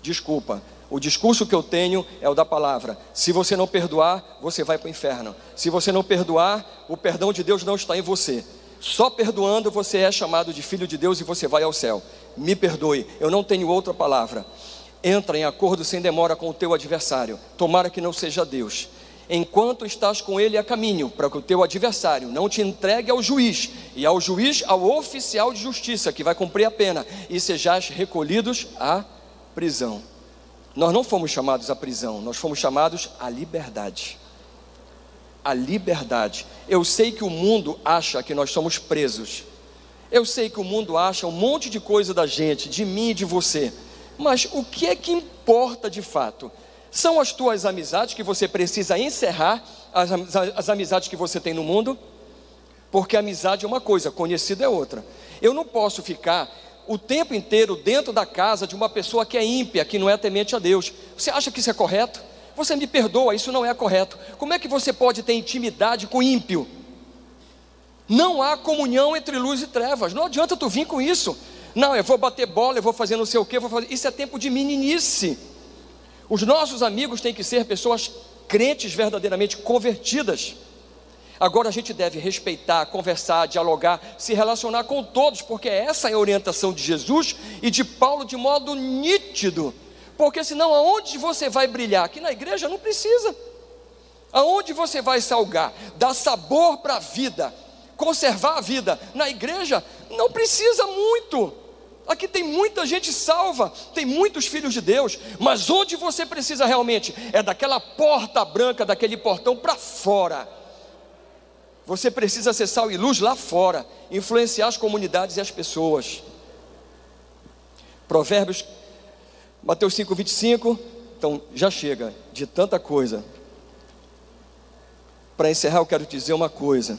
Desculpa, o discurso que eu tenho é o da palavra. Se você não perdoar, você vai para o inferno. Se você não perdoar, o perdão de Deus não está em você. Só perdoando você é chamado de filho de Deus e você vai ao céu. Me perdoe, eu não tenho outra palavra. Entra em acordo sem demora com o teu adversário. Tomara que não seja Deus enquanto estás com ele a caminho, para que o teu adversário não te entregue ao juiz, e ao juiz, ao oficial de justiça, que vai cumprir a pena, e sejais recolhidos à prisão. Nós não fomos chamados à prisão, nós fomos chamados à liberdade. A liberdade. Eu sei que o mundo acha que nós somos presos. Eu sei que o mundo acha um monte de coisa da gente, de mim e de você. Mas o que é que importa de fato? São as tuas amizades que você precisa encerrar, as, as amizades que você tem no mundo, porque amizade é uma coisa, conhecida é outra. Eu não posso ficar o tempo inteiro dentro da casa de uma pessoa que é ímpia, que não é temente a Deus. Você acha que isso é correto? Você me perdoa, isso não é correto. Como é que você pode ter intimidade com ímpio? Não há comunhão entre luz e trevas. Não adianta tu vir com isso. Não, eu vou bater bola, eu vou fazer não sei o que, vou fazer. Isso é tempo de meninice. Os nossos amigos têm que ser pessoas crentes verdadeiramente convertidas. Agora a gente deve respeitar, conversar, dialogar, se relacionar com todos, porque essa é a orientação de Jesus e de Paulo de modo nítido. Porque senão aonde você vai brilhar? Aqui na igreja não precisa. Aonde você vai salgar, dar sabor para a vida, conservar a vida? Na igreja não precisa muito. Aqui tem muita gente salva, tem muitos filhos de Deus, mas onde você precisa realmente é daquela porta branca, daquele portão para fora. Você precisa ser sal e luz lá fora, influenciar as comunidades e as pessoas. Provérbios, Mateus 5, 25. Então, já chega de tanta coisa. Para encerrar, eu quero dizer uma coisa.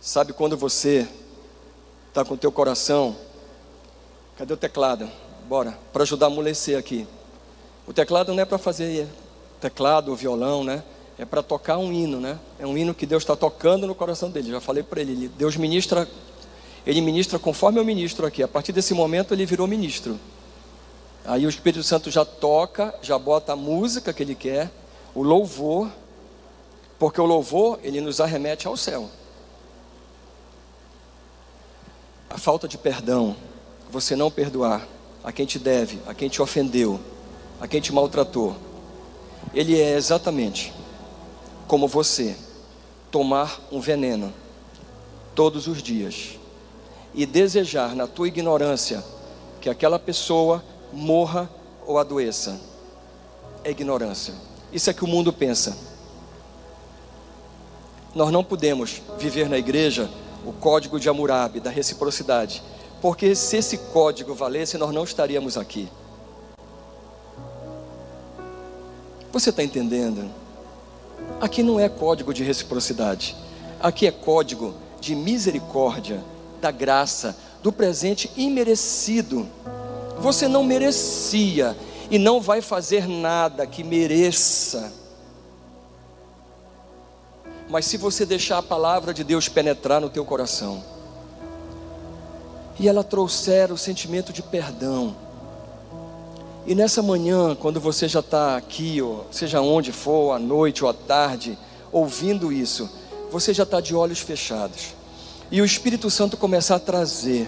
Sabe quando você está com o teu coração? Cadê o teclado? Bora, para ajudar a amolecer aqui. O teclado não é para fazer teclado, violão, né? É para tocar um hino, né? É um hino que Deus está tocando no coração dele. Já falei para ele, Deus ministra, ele ministra conforme eu ministro aqui. A partir desse momento ele virou ministro. Aí o Espírito Santo já toca, já bota a música que ele quer, o louvor, porque o louvor ele nos arremete ao céu. a falta de perdão, você não perdoar a quem te deve, a quem te ofendeu, a quem te maltratou, ele é exatamente como você tomar um veneno todos os dias e desejar na tua ignorância que aquela pessoa morra ou adoeça. É ignorância. Isso é que o mundo pensa. Nós não podemos viver na igreja o código de Hammurabi, da reciprocidade. Porque se esse código valesse, nós não estaríamos aqui. Você está entendendo? Aqui não é código de reciprocidade, aqui é código de misericórdia, da graça, do presente imerecido. Você não merecia e não vai fazer nada que mereça. Mas se você deixar a palavra de Deus penetrar no teu coração, e ela trouxer o sentimento de perdão, e nessa manhã, quando você já está aqui, ou seja onde for, à noite ou à tarde, ouvindo isso, você já está de olhos fechados. E o Espírito Santo começar a trazer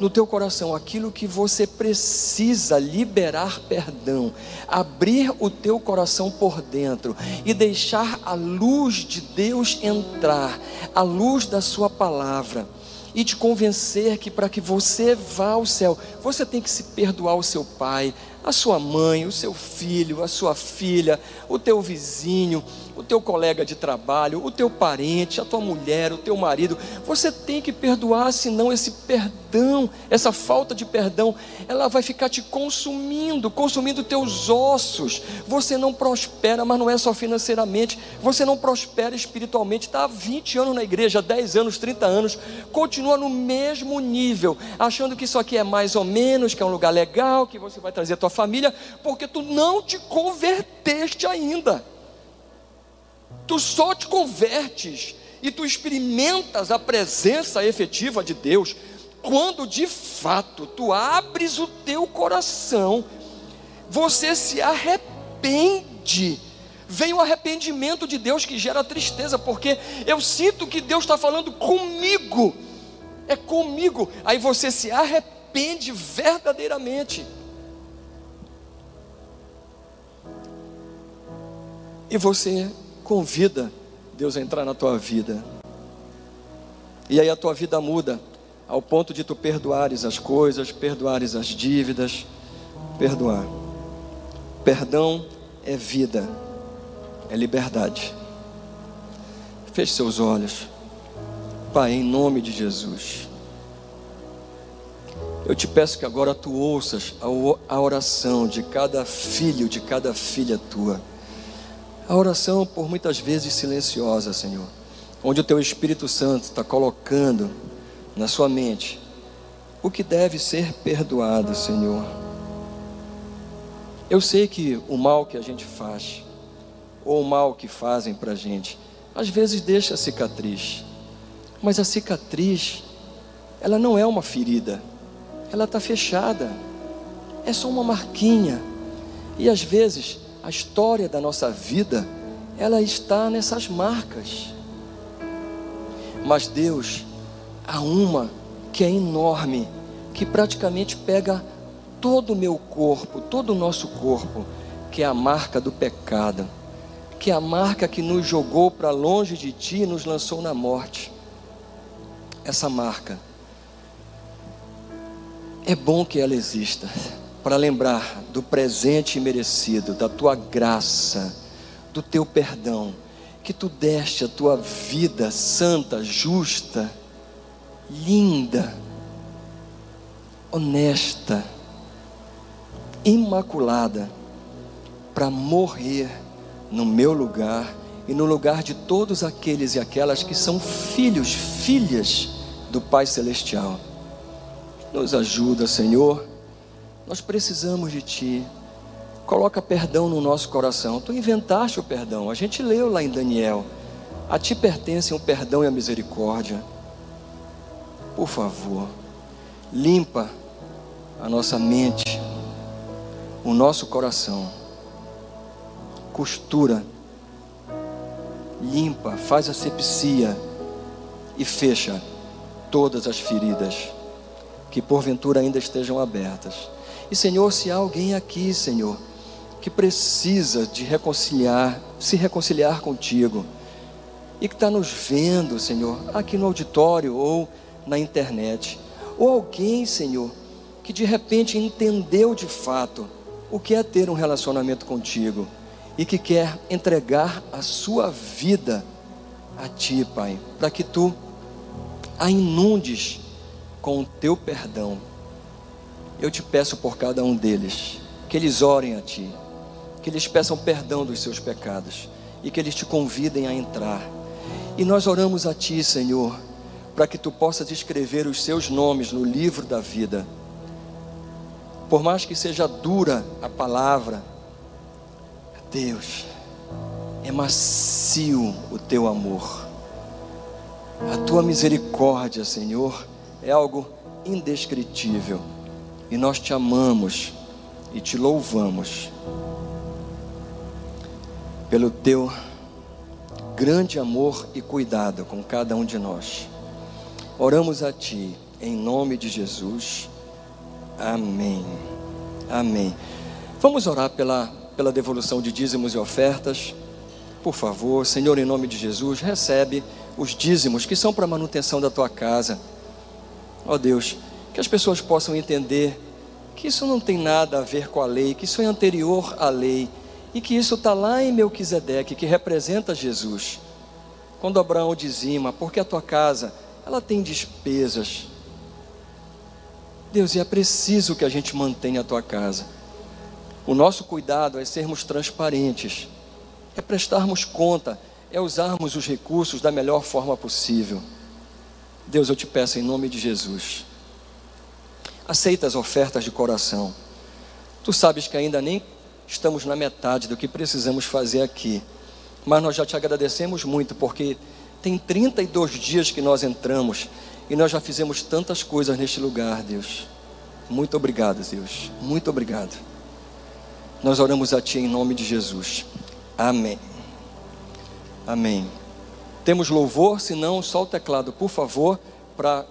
no teu coração aquilo que você precisa liberar perdão, abrir o teu coração por dentro e deixar a luz de Deus entrar, a luz da Sua palavra e te convencer que para que você vá ao céu, você tem que se perdoar o seu pai, a sua mãe, o seu filho, a sua filha, o teu vizinho, o teu colega de trabalho, o teu parente, a tua mulher, o teu marido. Você tem que perdoar, senão esse perdão, essa falta de perdão, ela vai ficar te consumindo, consumindo teus ossos. Você não prospera, mas não é só financeiramente, você não prospera espiritualmente. Está há 20 anos na igreja, 10 anos, 30 anos, continua no mesmo nível, achando que isso aqui é mais ou menos, que é um lugar legal, que você vai trazer a tua família, porque tu não te converteste ainda. Tu só te convertes e tu experimentas a presença efetiva de Deus quando de fato tu abres o teu coração, você se arrepende. Vem o arrependimento de Deus que gera tristeza, porque eu sinto que Deus está falando comigo, é comigo. Aí você se arrepende verdadeiramente. E você convida Deus a entrar na tua vida. E aí a tua vida muda, ao ponto de tu perdoares as coisas, perdoares as dívidas, perdoar. Perdão é vida, é liberdade. Feche seus olhos. Pai, em nome de Jesus. Eu te peço que agora tu ouças a oração de cada filho, de cada filha tua a oração, por muitas vezes silenciosa, Senhor, onde o Teu Espírito Santo está colocando na sua mente o que deve ser perdoado, Senhor. Eu sei que o mal que a gente faz, ou o mal que fazem para a gente, às vezes deixa cicatriz, mas a cicatriz, ela não é uma ferida, ela está fechada, é só uma marquinha, e às vezes a história da nossa vida, ela está nessas marcas. Mas Deus há uma que é enorme, que praticamente pega todo o meu corpo, todo o nosso corpo, que é a marca do pecado, que é a marca que nos jogou para longe de ti e nos lançou na morte. Essa marca, é bom que ela exista para lembrar do presente merecido, da tua graça, do teu perdão, que tu deste a tua vida santa, justa, linda, honesta, imaculada, para morrer no meu lugar e no lugar de todos aqueles e aquelas que são filhos, filhas do Pai Celestial. Nos ajuda, Senhor nós precisamos de Ti. Coloca perdão no nosso coração. Tu inventaste o perdão. A gente leu lá em Daniel. A Ti pertencem o perdão e a misericórdia. Por favor, limpa a nossa mente, o nosso coração. Costura, limpa, faz a sepsia e fecha todas as feridas que porventura ainda estejam abertas. E Senhor, se há alguém aqui, Senhor, que precisa de reconciliar, se reconciliar contigo, e que está nos vendo, Senhor, aqui no auditório ou na internet, ou alguém, Senhor, que de repente entendeu de fato o que é ter um relacionamento contigo e que quer entregar a sua vida a Ti, Pai, para que Tu a inundes com o Teu perdão eu te peço por cada um deles, que eles orem a Ti, que eles peçam perdão dos seus pecados e que eles te convidem a entrar. E nós oramos a Ti, Senhor, para que tu possas escrever os seus nomes no livro da vida. Por mais que seja dura a palavra, Deus, é macio o teu amor. A tua misericórdia, Senhor, é algo indescritível. E nós te amamos e te louvamos pelo teu grande amor e cuidado com cada um de nós. Oramos a Ti, em nome de Jesus. Amém. Amém. Vamos orar pela, pela devolução de dízimos e ofertas. Por favor, Senhor, em nome de Jesus, recebe os dízimos que são para a manutenção da tua casa. Ó oh Deus, que as pessoas possam entender que isso não tem nada a ver com a lei, que isso é anterior à lei e que isso está lá em Melquisedeque, que representa Jesus. Quando Abraão dizima, porque a tua casa, ela tem despesas. Deus, e é preciso que a gente mantenha a tua casa. O nosso cuidado é sermos transparentes, é prestarmos conta, é usarmos os recursos da melhor forma possível. Deus, eu te peço em nome de Jesus. Aceita as ofertas de coração. Tu sabes que ainda nem estamos na metade do que precisamos fazer aqui. Mas nós já te agradecemos muito, porque tem 32 dias que nós entramos e nós já fizemos tantas coisas neste lugar, Deus. Muito obrigado, Deus. Muito obrigado. Nós oramos a Ti em nome de Jesus. Amém. Amém. Temos louvor, se não, só o teclado, por favor, para